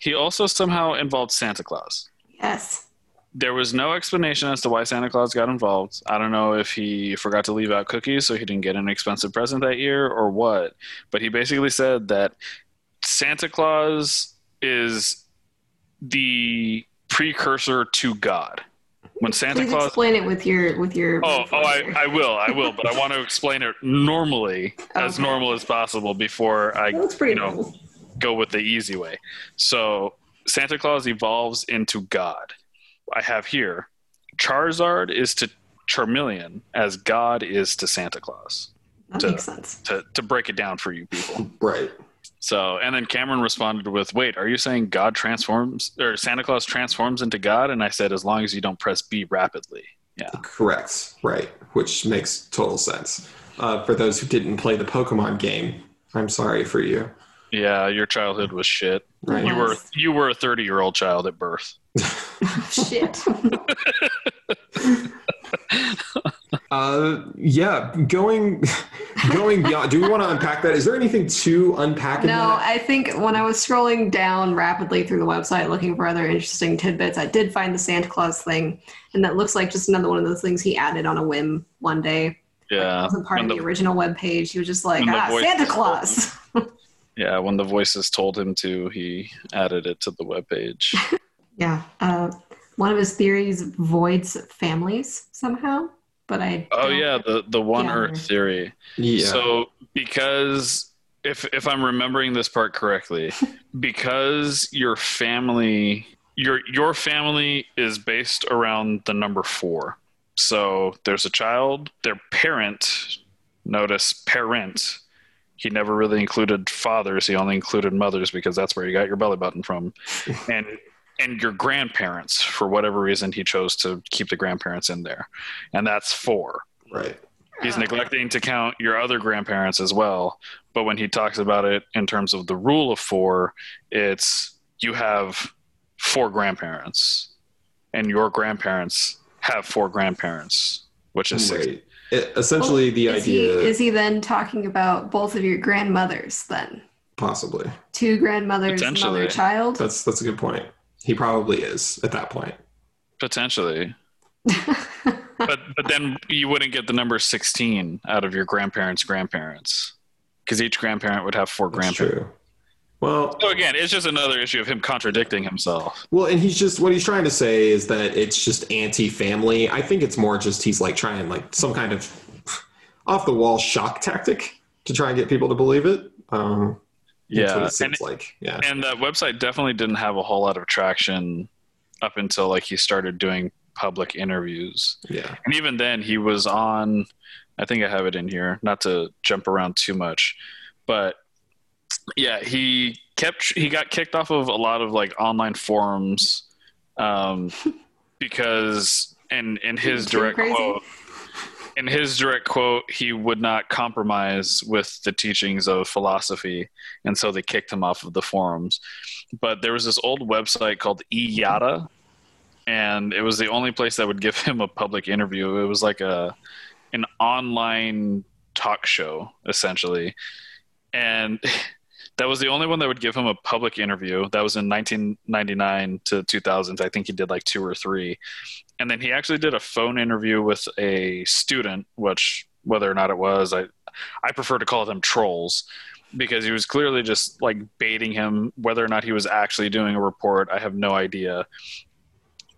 S1: he also somehow involved santa claus.
S3: Yes.
S1: there was no explanation as to why santa claus got involved. I don't know if he forgot to leave out cookies so he didn't get an expensive present that year or what but he basically said that santa claus is the precursor to god when santa
S3: Please
S1: claus
S3: explain it with your with your.
S1: Oh, oh, I. I will, I will, but I want to explain it normally, as normal as possible, before I
S3: That looks pretty
S1: you know,
S3: normal.
S1: go with the easy way. So Santa Claus evolves into God. I have here Charizard is to Charmeleon as God is to Santa Claus.
S3: That
S1: to-
S3: makes sense.
S1: To to break it down for you people.
S2: Right.
S1: So and then Cameron responded with, "Wait, are you saying God transforms or Santa Claus transforms into God?" And I said, "As long as you don't press B rapidly." Yeah.
S2: Correct. Right. Which makes total sense. Uh, for those who didn't play the Pokemon game, I'm sorry for you.
S1: Yeah, your childhood was shit.
S2: Right.
S1: You were you were a 30 year old child at birth.
S3: Shit.
S2: Uh, yeah. Going, going beyond. Do we want to unpack that? Is there anything to unpack in
S3: No,
S2: that?
S3: I think when I was scrolling down rapidly through the website looking for other interesting tidbits, I did find the Santa Claus thing, and that looks like just another one of those things he added on a whim one day. It
S1: Yeah.
S3: wasn't part
S1: when
S3: of the,
S1: the-
S3: original web page. He was just like, ah, Santa Claus.
S1: Yeah, when the voices told him to, he added it to the webpage.
S3: yeah. Uh, one of his theories voids families somehow, but I.
S1: Oh yeah, the the one
S3: Yeah.
S1: Earth theory.
S2: Yeah.
S1: So because if if I'm remembering this part correctly, because your family your your family is based around the number 4. So there's a child, their parent, notice parent. He never really included fathers, he only included mothers because that's where you got your belly button from. and and your grandparents for whatever reason he chose to keep the grandparents in there. And that's 4
S2: right.
S1: he's neglecting to count your other grandparents as well but when he talks about it in terms of the rule of four it's you have four grandparents and your grandparents have four grandparents which is six
S2: It- essentially, the
S3: is
S2: idea,
S3: He, is he then talking about both of your grandmothers then?
S2: possibly.
S3: Two grandmothers,
S1: Potentially.
S3: mother, child?
S2: That's that's a good point. He probably is at that point.
S1: potentially but but then you wouldn't get the number 16 out of your grandparents grandparents because each grandparent would have four
S2: That's
S1: grandparents
S2: true. Well,
S1: so again it's just another issue of him contradicting himself
S2: well, and he's just what he's trying to say is that it's just anti-family. I think it's more just he's like trying like some kind of off the wall shock tactic to try and get people to believe it. Um, that's what
S1: yeah
S2: it seems like. Yeah.
S1: and that website definitely didn't have a whole lot of traction up until like he started doing public interviews
S2: Yeah.
S1: and even then he was on i think i have it in here not to jump around too much but yeah he kept he got kicked off of a lot of like online forums um because and in his direct
S3: crazy?
S1: quote in his direct quote, he would not compromise with the teachings of philosophy, and so they kicked him off of the forums. But there was this old website called eYada, and it was the only place that would give him a public interview. It was like a an online talk show, essentially, and that was the only one that would give him a public interview. That was in 1999 to 2000. I think he did like two or three and then he actually did a phone interview with a student which whether or not it was i i prefer to call them trolls because he was clearly just like baiting him. Whether or not he was actually doing a report, I have no idea.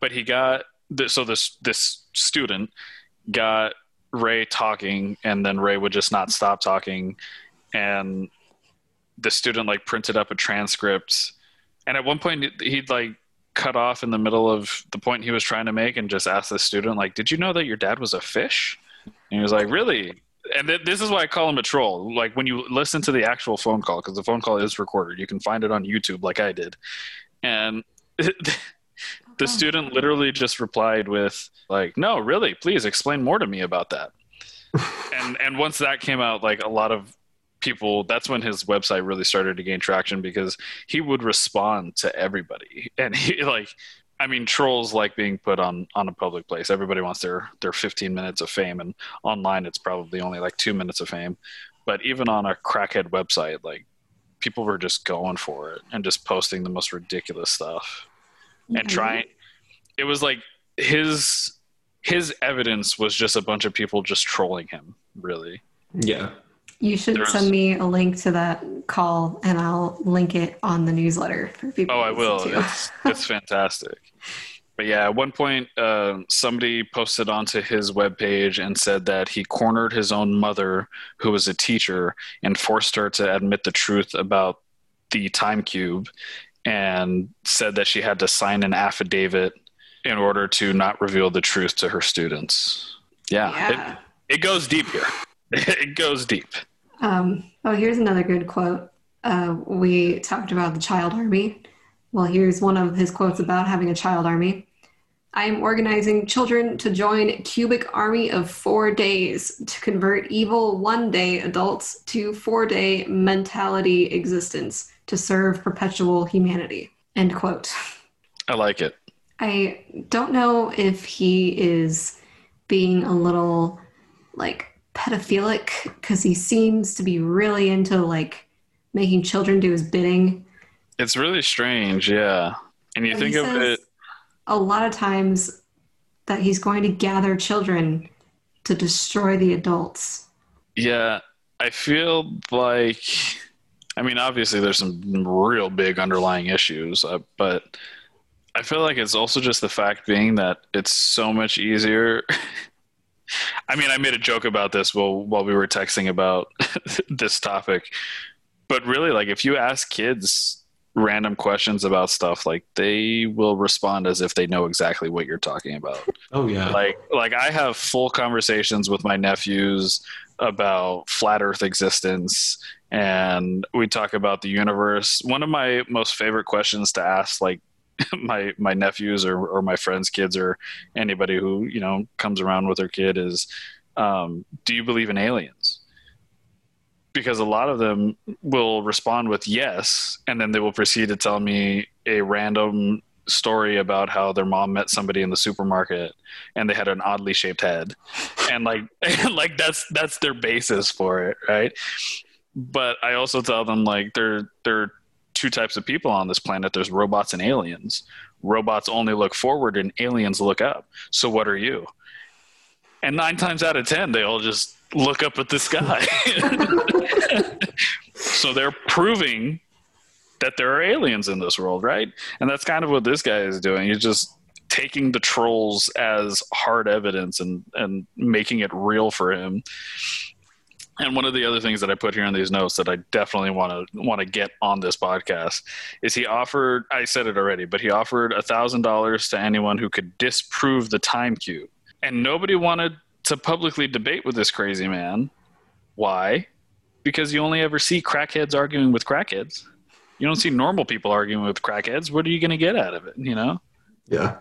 S1: But he got so this this student got Ray talking, and then Ray would just not stop talking, and the student like printed up a transcript, and at one point he'd like cut off in the middle of the point he was trying to make and just asked the student like did you know that your dad was a fish and he was like really and th- this is why I call him a troll. Like when you listen to the actual phone call, because the phone call is recorded, you can find it on YouTube, like I did. And the student literally just replied with, "Like, no, really, please explain more to me about that." and and once that came out, like a lot of people, that's when his website really started to gain traction because he would respond to everybody, and he like I mean, trolls like being put on on a public place. Everybody wants their their 15 minutes of fame, and online it's probably only like two minutes of fame. But even on a crackhead website, like people were just going for it and just posting the most ridiculous stuff and
S3: Mhm.
S1: trying. It was like his his evidence was just a bunch of people just trolling him. Really,
S2: Yeah.
S3: You should
S1: There's-
S3: send me a link to that call, and I'll link it on the newsletter for people.
S1: Oh, I will. It's, it's fantastic. But yeah, at one point, uh, somebody posted onto his webpage and said that he cornered his own mother, who was a teacher, and forced her to admit the truth about the time cube, and said that she had to sign an affidavit in order to not reveal the truth to her students. Yeah,
S3: yeah.
S1: It, it goes deep here. It goes deep.
S3: Um, oh, here's another good quote. Uh, we talked about the child army. Well, here's one of his quotes about having a child army. I am organizing children to join cubic army of four days to convert evil one day adults to four day mentality existence to serve perpetual humanity. End quote.
S1: I like it.
S3: I don't know if he is being a little like pedophilic because he seems to be really into like making children do his bidding.
S1: It's really strange, yeah. And you think of it
S3: a lot of times that he's going to gather children to destroy the adults.
S1: Yeah, I feel like, I mean, obviously there's some real big underlying issues, uh, but I feel like it's also just the fact being that it's so much easier. I mean, I made a joke about this while while we were texting about this topic, but really, like, if you ask kids random questions about stuff, like they will respond as if they know exactly what you're talking about.
S2: Oh yeah.
S1: like like i have full conversations with my nephews about flat earth existence and we talk about the universe. One of my most favorite questions to ask like my my nephews or, or my friends kids or anybody who you know comes around with their kid is um, do you believe in aliens? Because a lot of them will respond with yes and then they will proceed to tell me a random story about how their mom met somebody in the supermarket and they had an oddly shaped head. And like and like that's that's their basis for it right? But i also tell them like there there are two types of people on this planet there's robots and aliens robots only look forward and aliens look up so what are you and nine times out of ten they all just look up at the sky so they're proving that there are aliens in this world, right? And that's kind of what this guy is doing. He's just taking the trolls as hard evidence and and making it real for him. And one of the other things that I put here in these notes that I definitely want to want to get on this podcast is he offered I said it already, but he offered a thousand dollars to anyone who could disprove the time cube. And nobody wanted to publicly debate with this crazy man. Why? Because you only ever see crackheads arguing with crackheads you don't see normal people arguing with crackheads. What are you going to get out of it? You know?
S2: Yeah.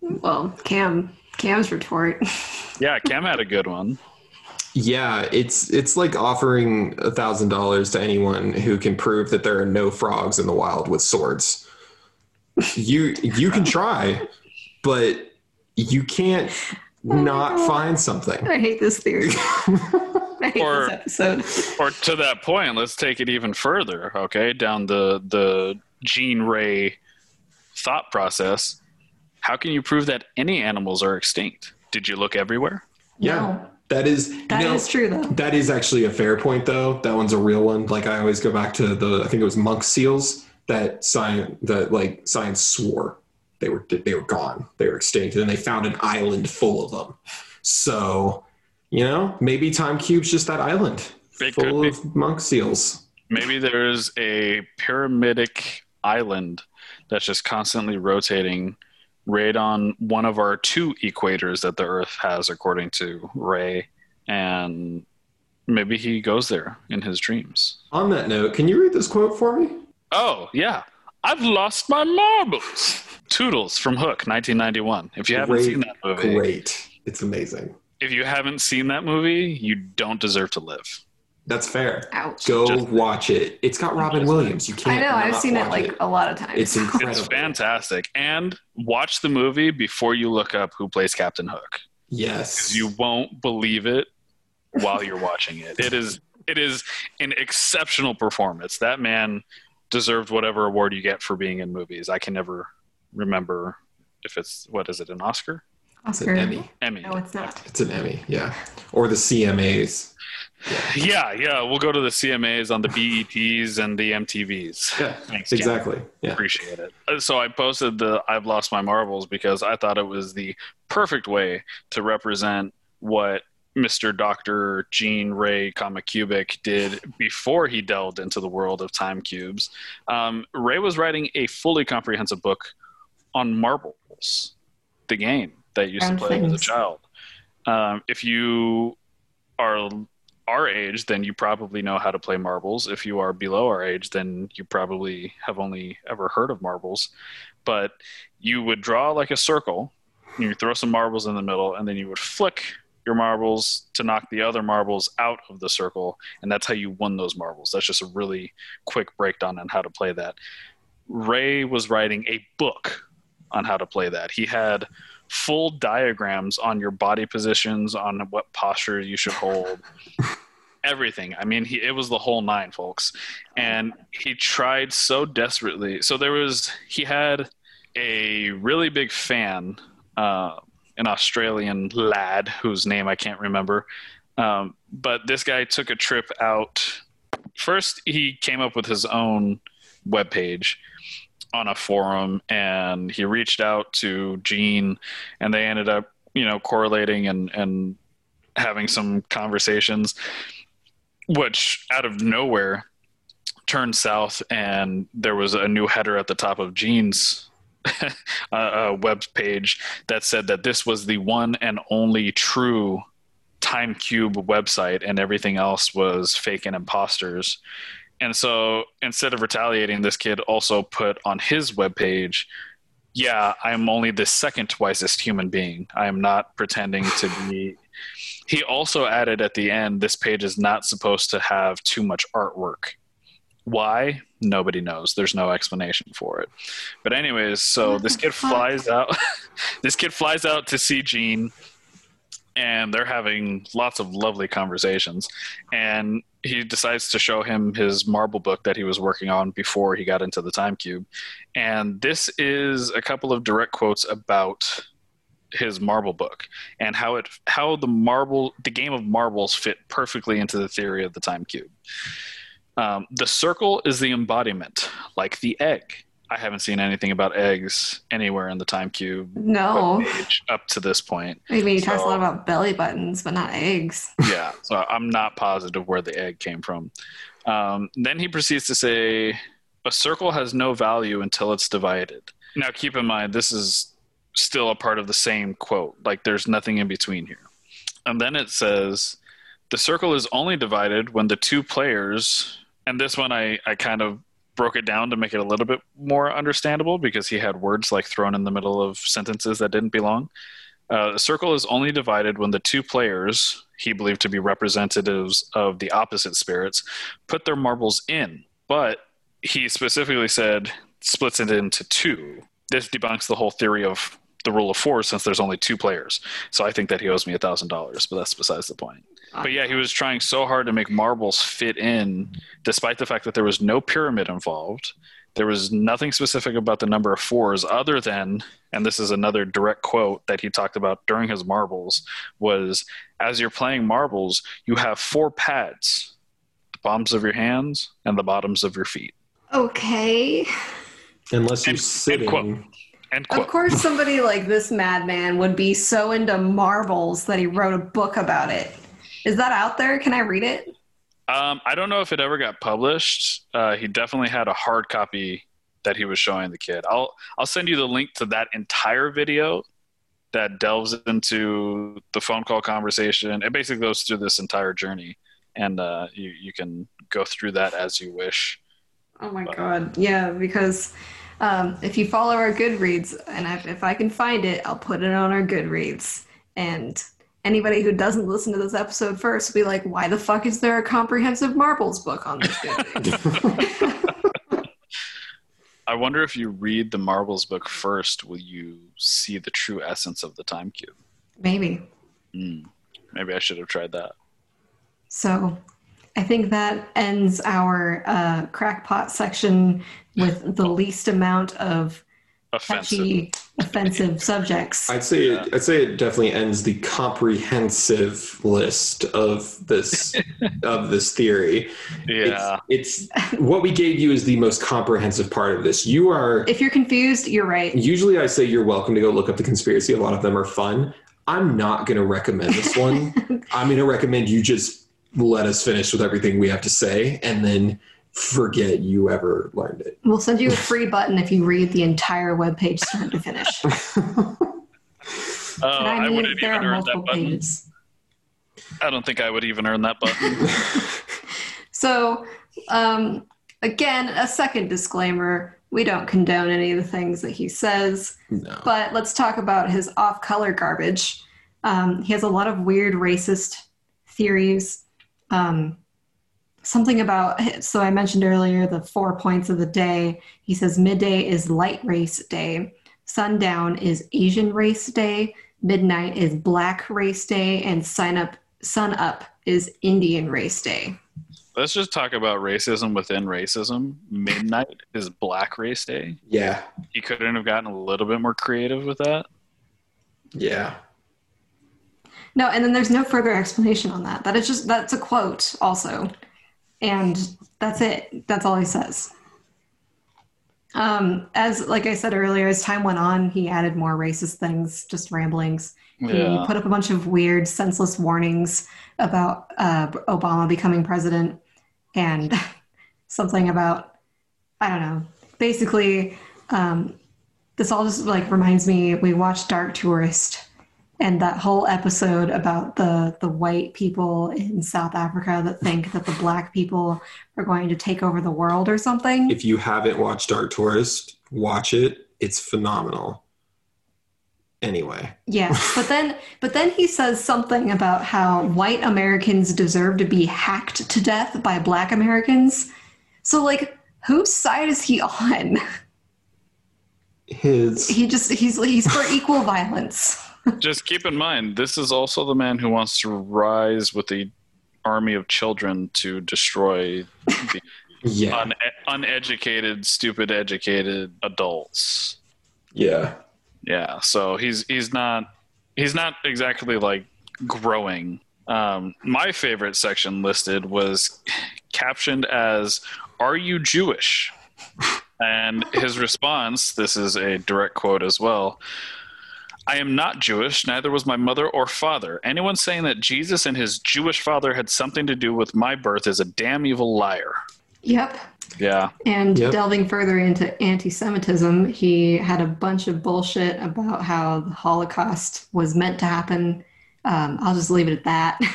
S3: Well, Cam, Cam's retort.
S1: Yeah, Cam had a good one.
S2: Yeah, it's it's like offering a thousand dollars to anyone who can prove that there are no frogs in the wild with swords. You you can try, but you can't oh
S3: not
S2: find something.
S3: I hate this theory. I hate
S1: Or-
S3: this episode.
S1: Or to that point, let's take it even further. Okay, down the the Gene Ray thought process. How can you prove that any animals are extinct? Did you look everywhere?
S2: Yeah.
S3: No.
S2: That is
S3: That
S2: you
S3: is
S2: know,
S3: true, though.
S2: That is actually a fair point, though. That one's a real one. Like I always go back to the I think it was monk seals that science that like science swore they were they were gone, they were extinct, and then they found an island full of them. So you know maybe time cube's just that island
S1: It
S2: full
S1: could be.
S2: of monk seals.
S1: Maybe there's a pyramidic island that's just constantly rotating right on one of our two equators that the Earth has, according to Ray. And maybe he goes there in his dreams.
S2: On that note, can you read this quote for me?
S1: Oh, yeah. I've lost my marbles. Tootles from Hook, 1991. If you haven't
S2: Great,
S1: seen that movie,
S2: Great, it's amazing.
S1: if you haven't seen that movie, you don't deserve to live.
S2: That's fair.
S3: Ouch.
S2: Go
S1: Just-
S2: watch it. It's got Robin Williams. You can't.
S3: I know. I've seen it
S2: watch
S3: like a lot of times.
S2: It's incredible.
S1: It's fantastic. And watch the movie before you look up who plays Captain Hook.
S2: Yes.
S1: you won't believe it while you're watching it. It is it is an exceptional performance. That man deserved whatever award you get for being in movies. I can never remember if it's what is it an Oscar?
S2: It's
S3: Oscar.
S2: an Emmy.
S1: Emmy.
S3: No, it's not.
S2: It's an Emmy. Yeah. Or the CMAs.
S1: Yeah, yeah. We'll go to the CMAs on the BETs and the MTVs.
S2: Yeah.
S1: Thanks, Ken.
S2: Exactly. Yeah.
S1: Appreciate it. Uh, So I posted the I've lost my marbles because I thought it was the perfect way to represent what Mr. Dr. Gene Ray Kamacubic did before he delved into the world of time cubes. Um, Ray was writing a fully comprehensive book on marbles, the game that you used
S3: Round
S1: to play as a child. Um, if you are our age, then you probably know how to play marbles. If you are below our age, then you probably have only ever heard of marbles. But you would draw like a circle, you throw some marbles in the middle, and then you would flick your marbles to knock the other marbles out of the circle, and that's how you won those marbles. That's just a really quick breakdown on how to play that. Ray was writing a book on how to play that. He had full diagrams on your body positions, on what posture you should hold, everything. I mean, he, it was the whole nine, folks. And he tried so desperately. So there was, he had a really big fan, uh, an Australian lad whose name I can't remember. Um, but this guy took a trip out. First, he came up with his own webpage on a forum and he reached out to Gene and they ended up, you know, correlating and, and having some conversations, which out of nowhere turned south and there was a new header at the top of Gene's uh, uh, web page that said that this was the one and only true time cube website and everything else was fake and imposters and so instead of retaliating this kid also put on his webpage yeah i'm only the second wisest human being. I am not pretending to be he also added at the end this page is not supposed to have too much artwork. Why? Nobody knows. There's no explanation for it. But anyways so this kid flies out this kid flies out to see gene and they're having lots of lovely conversations. And he decides to show him his marble book that he was working on before he got into the time cube. And this is a couple of direct quotes about his marble book and how it how the marble the game of marbles fit perfectly into the theory of the time cube. Um, the circle is the embodiment like the egg i haven't seen anything about eggs anywhere in the time cube.
S3: No.
S1: up to this point.
S3: I mean, he talks a lot about belly buttons, but not eggs.
S1: yeah so i'm not positive where the egg came from. Um, then he proceeds to say a circle has no value until it's divided. Now keep in mind this is still a part of the same quote. Like there's nothing in between here. And then it says the circle is only divided when the two players and this one i, I kind of broke it down to make it a little bit more understandable because he had words like thrown in the middle of sentences that didn't belong uh, the circle is only divided when the two players, he believed to be representatives of the opposite spirits, put their marbles in. But he specifically said splits it into two. This debunks the whole theory of the rule of four since there's only two players. So I think that he owes me a thousand dollars, but that's besides the point. But yeah, he was trying so hard to make marbles fit in, despite the fact that there was no pyramid involved. there was nothing specific about the number of fours other than and this is another direct quote that he talked about during his marbles was as you're playing marbles you have four pads the palms of your hands and the bottoms of your feet
S3: Okay.
S2: Unless you're
S1: And- and
S2: sitting.
S1: quote. end
S3: Of course, somebody like this madman would be so into marbles that he wrote a book about it. Is that out there? Can I read it?
S1: um, i don't know if it ever got published uh, he definitely had a hard copy that he was showing the kid i'll i'll send you the link to that entire video that delves into the phone call conversation it basically goes through this entire journey and uh, you, you can go through that as you wish
S3: Oh my god. Yeah, because um, if you follow our Goodreads, and if, if I can find it, I'll put it on our Goodreads. And anybody who doesn't listen to this episode first will be like, why the fuck is there a comprehensive marbles book on this Goodreads?
S1: I wonder if you read the Marbles book first, will you see the true essence of the time cube?
S3: Maybe.
S1: Hmm. Maybe I should have tried that.
S3: So I think that ends our uh, crackpot section with the least amount of
S1: Offensive.
S3: touchy, offensive subjects.
S2: I'd say it, I'd say it definitely ends the comprehensive list of this of this theory.
S1: Yeah.
S2: It's, it's what we gave you is the most comprehensive part of this. You are
S3: If you're confused, you're right.
S2: usually I say you're welcome to go look up the conspiracy. A lot of them are fun. I'm not going to recommend this one. I'm going to recommend you just let us finish with everything we have to say and then forget you ever learned it.
S3: We'll send you a free button if you read the entire webpage start to finish.
S1: Oh,
S3: and
S1: I,
S3: I
S1: wouldn't even earn that button.
S3: pages.
S1: I don't think I would even earn that button.
S3: So, um, again, a second disclaimer we don't condone any of the things that he says,
S2: no.
S3: but let's talk about his off color garbage. Um, he has a lot of weird racist theories. Um, something about, so I mentioned earlier the four points of the day. He says midday is light race day, sundown is Asian race day, midnight is black race day, and sign up, sun up is Indian race day.
S1: Let's just talk about racism within racism. Midnight is Black Race Day.
S2: Yeah.
S1: He couldn't have gotten a little bit more creative with that.
S2: Yeah.
S3: No, and then there's no further explanation on that. That is just that's a quote also. And that's it. That's all he says. Um, as like I said earlier, as time went on, he added more racist things, just ramblings. He put up a bunch of weird, senseless warnings about uh, Obama becoming president and something about, I don't know. Basically, um, this all just like reminds me we watched Dark Tourist and that whole episode about the the white people in South Africa that think that the black people are going to take over the world or something.
S2: If you haven't watched Dark Tourist, watch it. It's phenomenal. Anyway,
S3: Yeah, but then but then he says something about how white Americans deserve to be hacked to death by black Americans. So like whose side is he on?
S2: his
S3: He just he's he's for equal violence.
S1: Just keep in mind, this is also the man who wants to rise with the army of children to destroy the
S2: yeah.
S1: un- uneducated, stupid, educated adults.
S2: Yeah.
S1: Yeah, so he's he's not he's not exactly like growing. Um, my favorite section listed was captioned as "Are you Jewish?" and his response. This is a direct quote as well. I am not Jewish, neither was my mother or father. Anyone saying that Jesus and his Jewish father had something to do with my birth is a damn evil liar.
S3: Yep.
S1: Yeah.
S3: And
S2: Yep.
S3: delving further into anti Semitism, he had a bunch of bullshit about how the Holocaust was meant to happen. Um, I'll just leave it at that.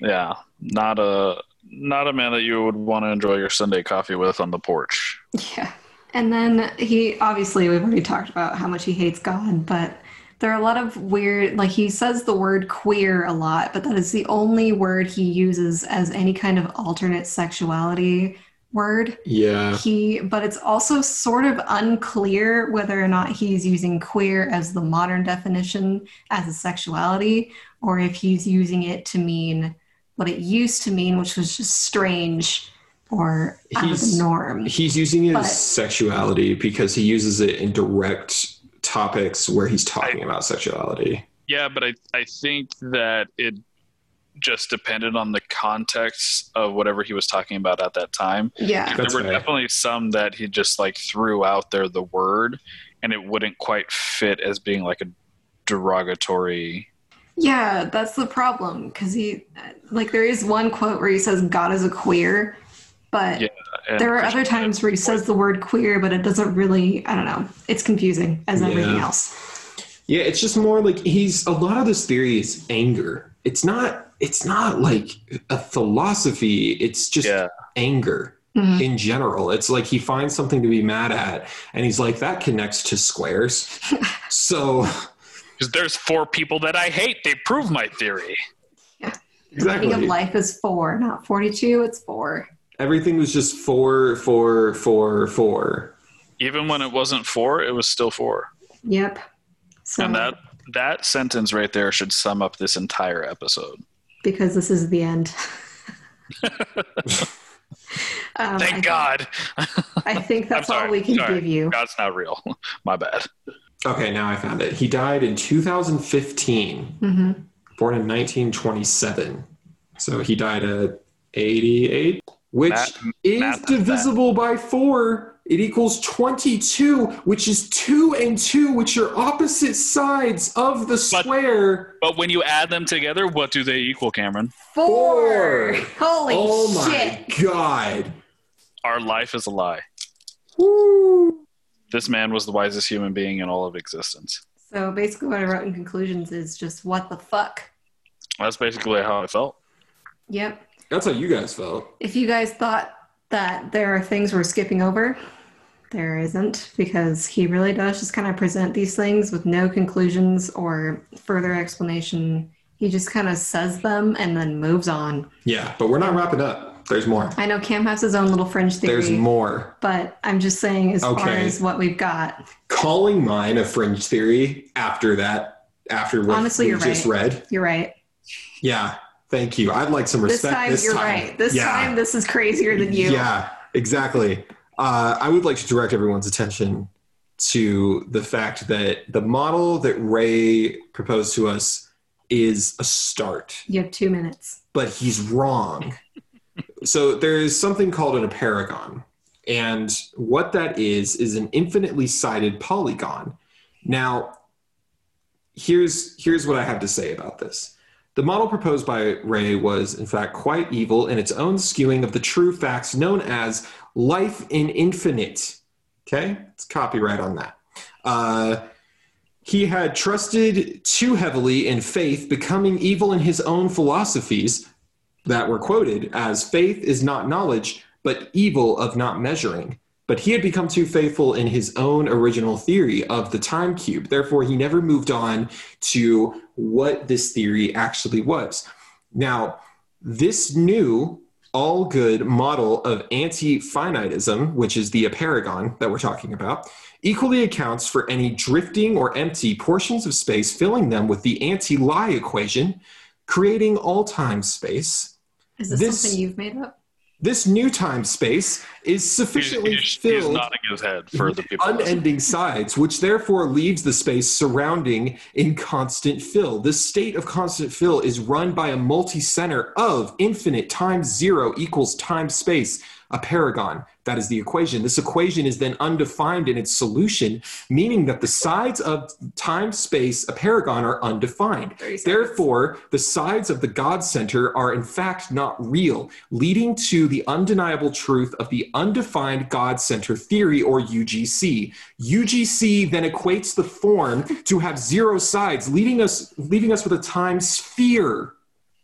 S1: Yeah. Not a not a man that you would want to enjoy your Sunday coffee with on the porch.
S3: yeah. And then he obviously, we've already talked about how much he hates God, but there are a lot of weird, like he says the word queer a lot, but that is the only word he uses as any kind of alternate sexuality word.
S2: Yeah.
S3: he but it's also sort of unclear whether or not he's using queer as the modern definition as a sexuality or if he's using it to mean what it used to mean which was just strange or out of
S2: He's-
S3: the norm.
S2: He's using his
S3: But-
S2: sexuality because he uses it in direct topics where he's talking about sexuality.
S1: Yeah, but I I think that it just depended on the context of whatever he was talking about at that time.
S3: Yeah.
S2: That's
S1: there were
S2: fair.
S1: definitely some that he just like threw out there the word, and it wouldn't quite fit as being like a derogatory.
S3: Yeah, that's the problem because he, like, there is one quote where he says God is a queer, but
S1: Yeah,
S3: there are other times where he says the word queer, but it doesn't really, I don't know, it's confusing as everything else.
S2: Yeah, it's just more like he's a lot of this theory is anger. It's not it's not like a philosophy, it's just
S1: Yeah.
S2: anger
S3: Mhm.
S2: in general. It's like he finds something to be mad at and he's like that connects to squares. so
S1: Because there's four people that I hate. They prove my theory.
S3: yeah The meaning of life is four, not 42, it's four.
S2: Everything was just four, four, four, four.
S1: Even when it wasn't four, it was still four.
S3: Yep. So,
S1: And that that sentence right there should sum up this entire episode.
S3: because this is the end. um,
S1: Thank
S3: I,
S1: God.
S3: I think
S1: I'm
S3: that's all we can
S1: sorry.
S3: give you.
S1: God's not real. My bad.
S2: Okay, now I found it. He died in 2015,
S3: hmm
S2: born in 1927. So he died at 88, which
S1: Matt-
S2: is
S1: math
S2: divisible by 4. It equals 22, which is 2 and 2, which are opposite sides of the square.
S1: But when you add them together, what do they equal, Cameron?
S3: Four. Holy
S2: oh my
S3: shit.
S2: god.
S1: Our life is a lie.
S2: Woo.
S1: This man was the wisest human being in all of existence.
S3: So basically, what I wrote in conclusions is just what the fuck.
S1: That's basically how I felt.
S3: Yep.
S2: That's how you guys felt.
S3: If you guys thought that there are things we're skipping over, there isn't, because he really does just kind of present these things with no conclusions or further explanation. He just kind of says them and then moves on.
S2: Yeah, but we're not wrapping up. There's more.
S3: I know Cam has his own little fringe theory,
S2: There's more.
S3: but I'm just saying, as far as what we've got,
S2: calling mine a fringe theory after that after what
S3: Honestly,
S2: we
S3: you're
S2: just read
S3: you're right.
S2: yeah thank you i'd like some respect.
S3: This time, you're right. This
S2: yeah.
S3: time, this is crazier than you.
S2: yeah exactly uh, i would like to direct everyone's attention to the fact that the model that ray proposed to us is a start
S3: You have two minutes.
S2: but he's wrong. so there is something called an apeirogon. And what that is, is an infinitely sided polygon. Now, here's, here's what I have to say about this. The model proposed by Ray was, in fact, quite evil in its own skewing of the true facts known as life in infinite. Okay? It's copyright on that. Uh, he had trusted too heavily in faith, becoming evil in his own philosophies that were quoted as faith is not knowledge, but evil of not measuring. But he had become too faithful in his own original theory of the time cube. Therefore, he never moved on to what this theory actually was. Now, this new all good model of anti finitism, which is the apeirogon that we're talking about, equally accounts for any drifting or empty portions of space, filling them with the anti lie equation, creating all time space.
S3: Is this,
S2: This-
S3: something you've made up?
S2: This new time space is sufficiently
S1: he's, he's
S2: filled
S1: nodding his head for the people. listening.
S2: unending sides, which therefore leaves the space surrounding in constant fill. This state of constant fill is run by a multi center of infinite times zero equals time space, a paragon. That is the equation. This equation is then undefined in its solution, meaning that the sides of time space, a paragon, are undefined. Therefore, the sides of the God center are in fact not real, leading to the undeniable truth of the undefined God center theory or UGC. UGC then equates the form to have zero sides, leading us leaving us with a time sphere.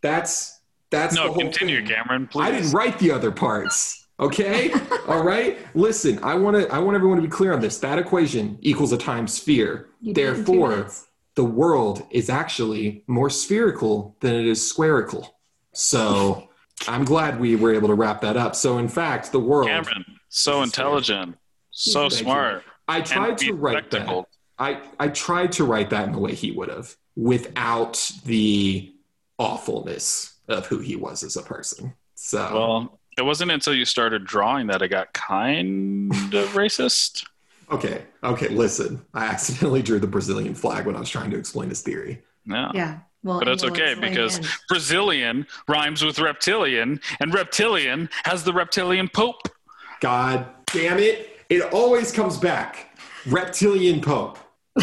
S2: That's that's the
S1: No,
S2: whole
S1: continue,
S2: thing.
S1: Cameron. Please.
S2: I didn't write the other parts. Okay? All right? Listen, I want to I want everyone to be clear on this. That equation equals a time sphere.
S3: You did it in two
S2: Therefore, the world is actually more spherical than it is squarical. So I'm glad we were able to wrap that up. So in fact, the world
S1: Cameron, so
S2: This is fair.
S1: intelligent, so
S2: Thank you.
S1: smart.
S2: I tried to write that. I, I tried to write that in the way he would have without the awfulness of who he was as a person. So
S1: Well, It wasn't until you started drawing that it got kind of racist.
S2: Okay, okay, listen. I accidentally drew the Brazilian flag when I was trying to explain his theory.
S1: Yeah.
S3: Yeah. Well,
S1: But it's okay because
S3: in.
S1: Brazilian rhymes with reptilian, and reptilian has the reptilian pope.
S2: God damn it. It always comes back. Reptilian Pope.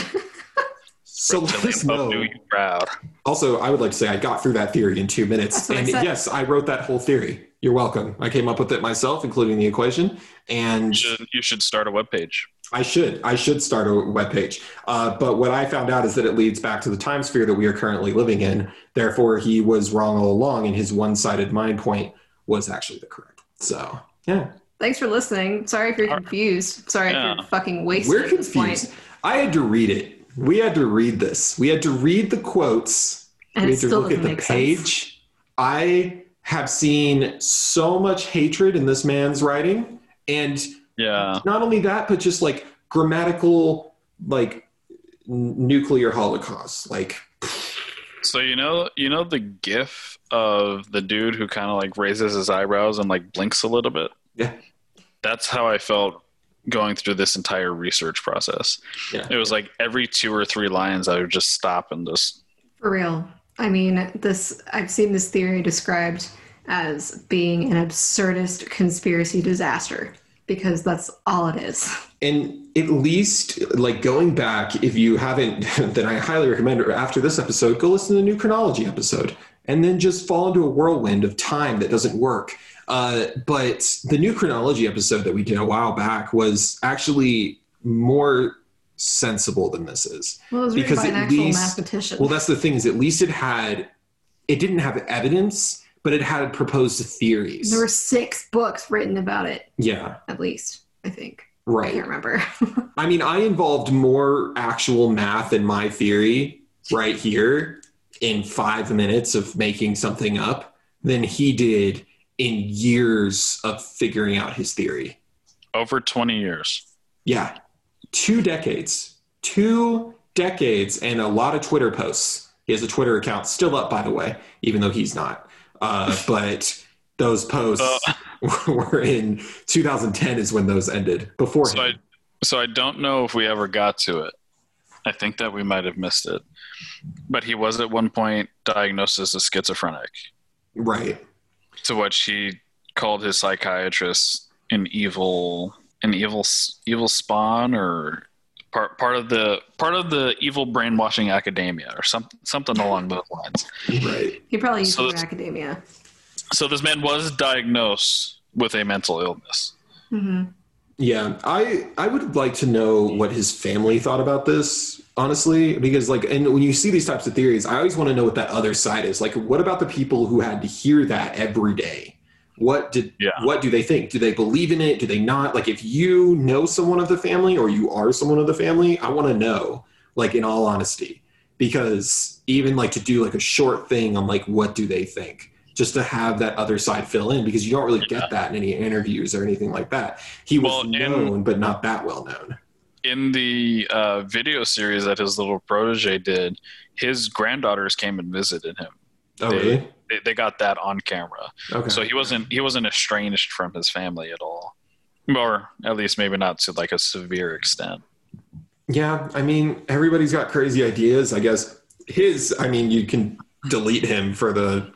S2: so let
S1: Reptilian
S2: us
S1: pope
S2: know.
S1: do proud.
S2: Also, I would like to say I got through that theory in two minutes.
S3: That's
S2: And yes, I wrote that whole theory. You're welcome. I came up with it myself, including the equation. And
S1: You should, you should start a webpage.
S2: I should. I should start a webpage. Uh, but what I found out is that it leads back to the time sphere that we are currently living in. Therefore, he was wrong all along, and his one sided mind point was actually the correct. So, yeah.
S3: Thanks for listening. Sorry if you're confused. Sorry
S1: Yeah.
S3: if you're fucking wasted
S2: We're
S3: at this
S2: confused.
S3: point.
S2: I had to read it. We had to read this. We had to read the quotes.
S3: And
S2: we
S3: it
S2: had to look at the page.
S3: sense.
S2: I have seen so much hatred in this man's writing. And
S1: Yeah.
S2: not only that, but just like grammatical, like n- nuclear holocaust. Like,
S1: So you know, you know the GIF of the dude who kind of like raises his eyebrows and like blinks a little bit.
S2: Yeah.
S1: That's how I felt going through this entire research process.
S2: yeah.
S1: It was like every two or three lines, I would just stop and just.
S3: For real. I mean, this I've seen this theory described as being an absurdist conspiracy disaster because that's all it is.
S2: And at least, like going back, if you haven't, then I highly recommend after this episode, go listen to the new chronology episode and then just fall into a whirlwind of time that doesn't work. Uh, but the new chronology episode that we did a while back was actually more sensible than this is.
S3: Well, it was
S2: Because at
S3: actual
S2: least-
S3: mathematician.
S2: Well, that's the thing is at least it had, it didn't have evidence, but it had proposed theories.
S3: there were six books written about it,
S2: yeah,
S3: at least, I think. I
S2: right.
S3: can't remember.
S2: I mean, I involved more actual math in my theory right here in five minutes of making something up than he did in years of figuring out his theory.
S1: Over 20 years.
S2: Yeah, two decades, two decades, and a lot of Twitter posts. He has a Twitter account still up, by the way, even though he's not. Uh, but those posts were in 2010 is when those ended. Before
S1: So I, so I don't know if we ever got to it. I think that we might have missed it. But he was at one point diagnosed as a schizophrenic,
S2: right.
S1: to which he called his psychiatrist an evil, an evil, evil spawn, or part part of the part of the evil brainwashing academia, or something something along those lines.
S2: Right.
S3: he probably used
S1: So
S3: the word academia.
S1: So this man was diagnosed with a mental illness.
S3: hmm
S2: Yeah, I I would like to know what his family thought about this, honestly, because like, and when you see these types of theories, I always want to know what that other side is. Like, what about the people who had to hear that every day? What did
S1: Yeah.
S2: what do they think? Do they believe in it? Do they not? Like, if you know someone of the family or you are someone of the family, I want to know, like, in all honesty, because even like to do like a short thing on like what do they think just to have that other side fill in because you don't really get that in any interviews or anything like that he was
S1: Well,
S2: known but not that well known
S1: in the uh, video series that his little protege did, his granddaughters came and visited him.
S2: oh
S1: They-
S2: really
S1: They, they got that on camera,
S2: okay.
S1: So he wasn't he wasn't estranged from his family at all, or at least maybe not to like a severe extent.
S2: yeah i mean everybody's got crazy ideas i guess. His i mean you can delete him for the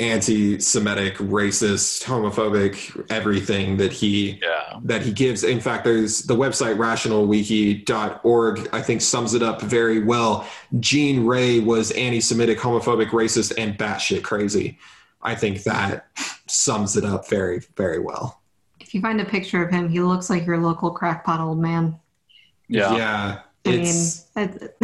S2: anti-semitic racist homophobic everything that he
S1: Yeah,
S2: that he gives. In fact, there's the website rationalwiki.org, I think sums it up very well. Gene Ray was anti Semitic, homophobic, racist, and batshit crazy. I think that sums it up very, very well.
S3: If you find a picture of him, he looks like your local crackpot old man.
S1: yeah.
S2: Yeah.
S3: I
S2: It's,
S3: mean, it-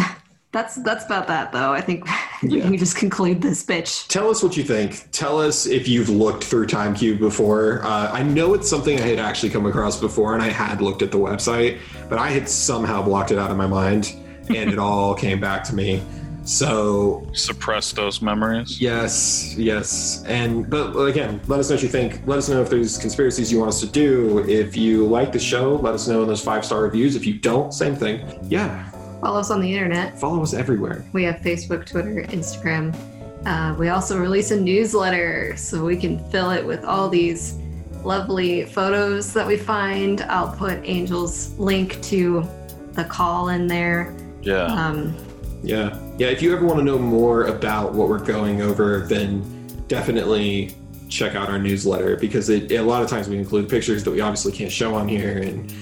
S3: that's that's about that, though. I think
S2: Yeah.
S3: we can just conclude this bitch.
S2: tell us what you think. Tell us if you've looked through TimeCube before. Uh, I know it's something I had actually come across before, and I had looked at the website, but I had somehow blocked it out of my mind, and it all came back to me. So
S1: Suppress those memories.
S2: Yes, yes. And but again, let us know what you think. Let us know if there's conspiracies you want us to do. If you like the show, let us know in those five star reviews. If you don't, same thing. Yeah,
S3: Follow us on the internet.
S2: follow us everywhere.
S3: We have Facebook, Twitter, Instagram, Uh, we also release a newsletter so we can fill it with all these lovely photos that we find. I'll put Angel's link to the call in there.
S1: Yeah.
S3: Um,
S2: Yeah. Yeah. If you ever want to know more about what we're going over, then definitely check out our newsletter because it, a lot of times we include pictures that we obviously can't show on here and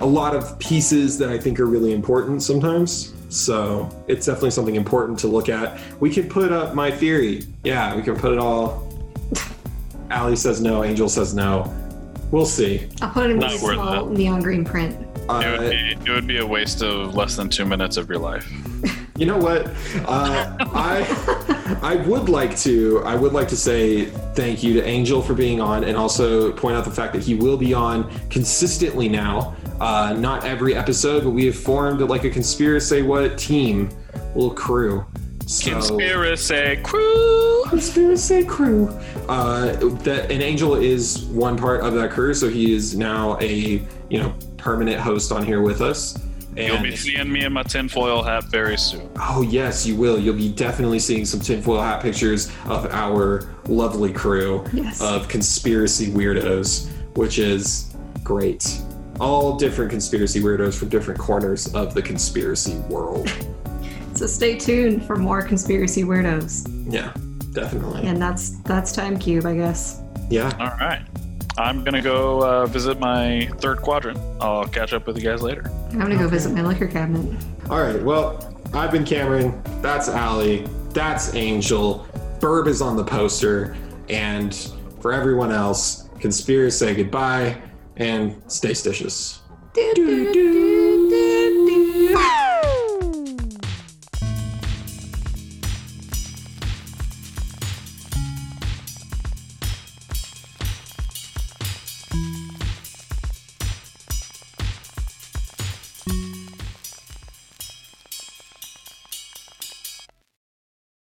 S2: a lot of pieces that I think are really important sometimes. So it's definitely something important to look at. We can put up my theory. Yeah, we can put it all. Allie says no, Angel says no. We'll see.
S3: I'll put it in
S1: Not
S3: really
S1: worth
S3: small neon green print.
S1: it, would
S2: Uh,
S1: be, it would be a waste of less than two minutes of your life.
S2: You know what? Uh, I I would like to I would like to say thank you to Angel for being on, and also point out the fact that he will be on consistently now. Uh, not every episode, but we have formed like a conspiracy what team, little crew. So,
S1: Conspiracy crew.
S2: conspiracy crew. Uh, that an angel is one part of that crew, so he is now a you know permanent host on here with us. And
S1: You'll be seeing me in my tinfoil hat very soon.
S2: Oh yes, you will. You'll be definitely seeing some tinfoil hat pictures of our lovely crew
S3: Yes.
S2: of conspiracy weirdos, which is great. All different conspiracy weirdos from different corners of the conspiracy world.
S3: So stay tuned for more conspiracy weirdos.
S2: Yeah, definitely.
S3: And that's that's Time Cube, I guess.
S2: Yeah.
S1: All right. I'm going to go uh, visit my third quadrant. I'll catch up with you guys later.
S3: I'm gonna go visit my liquor cabinet.
S2: All right. Well, I've been Cameron. That's Allie. That's Angel. Burb is on the poster. And for everyone else, conspiracy say goodbye and stay stitious.
S3: Do, do, do.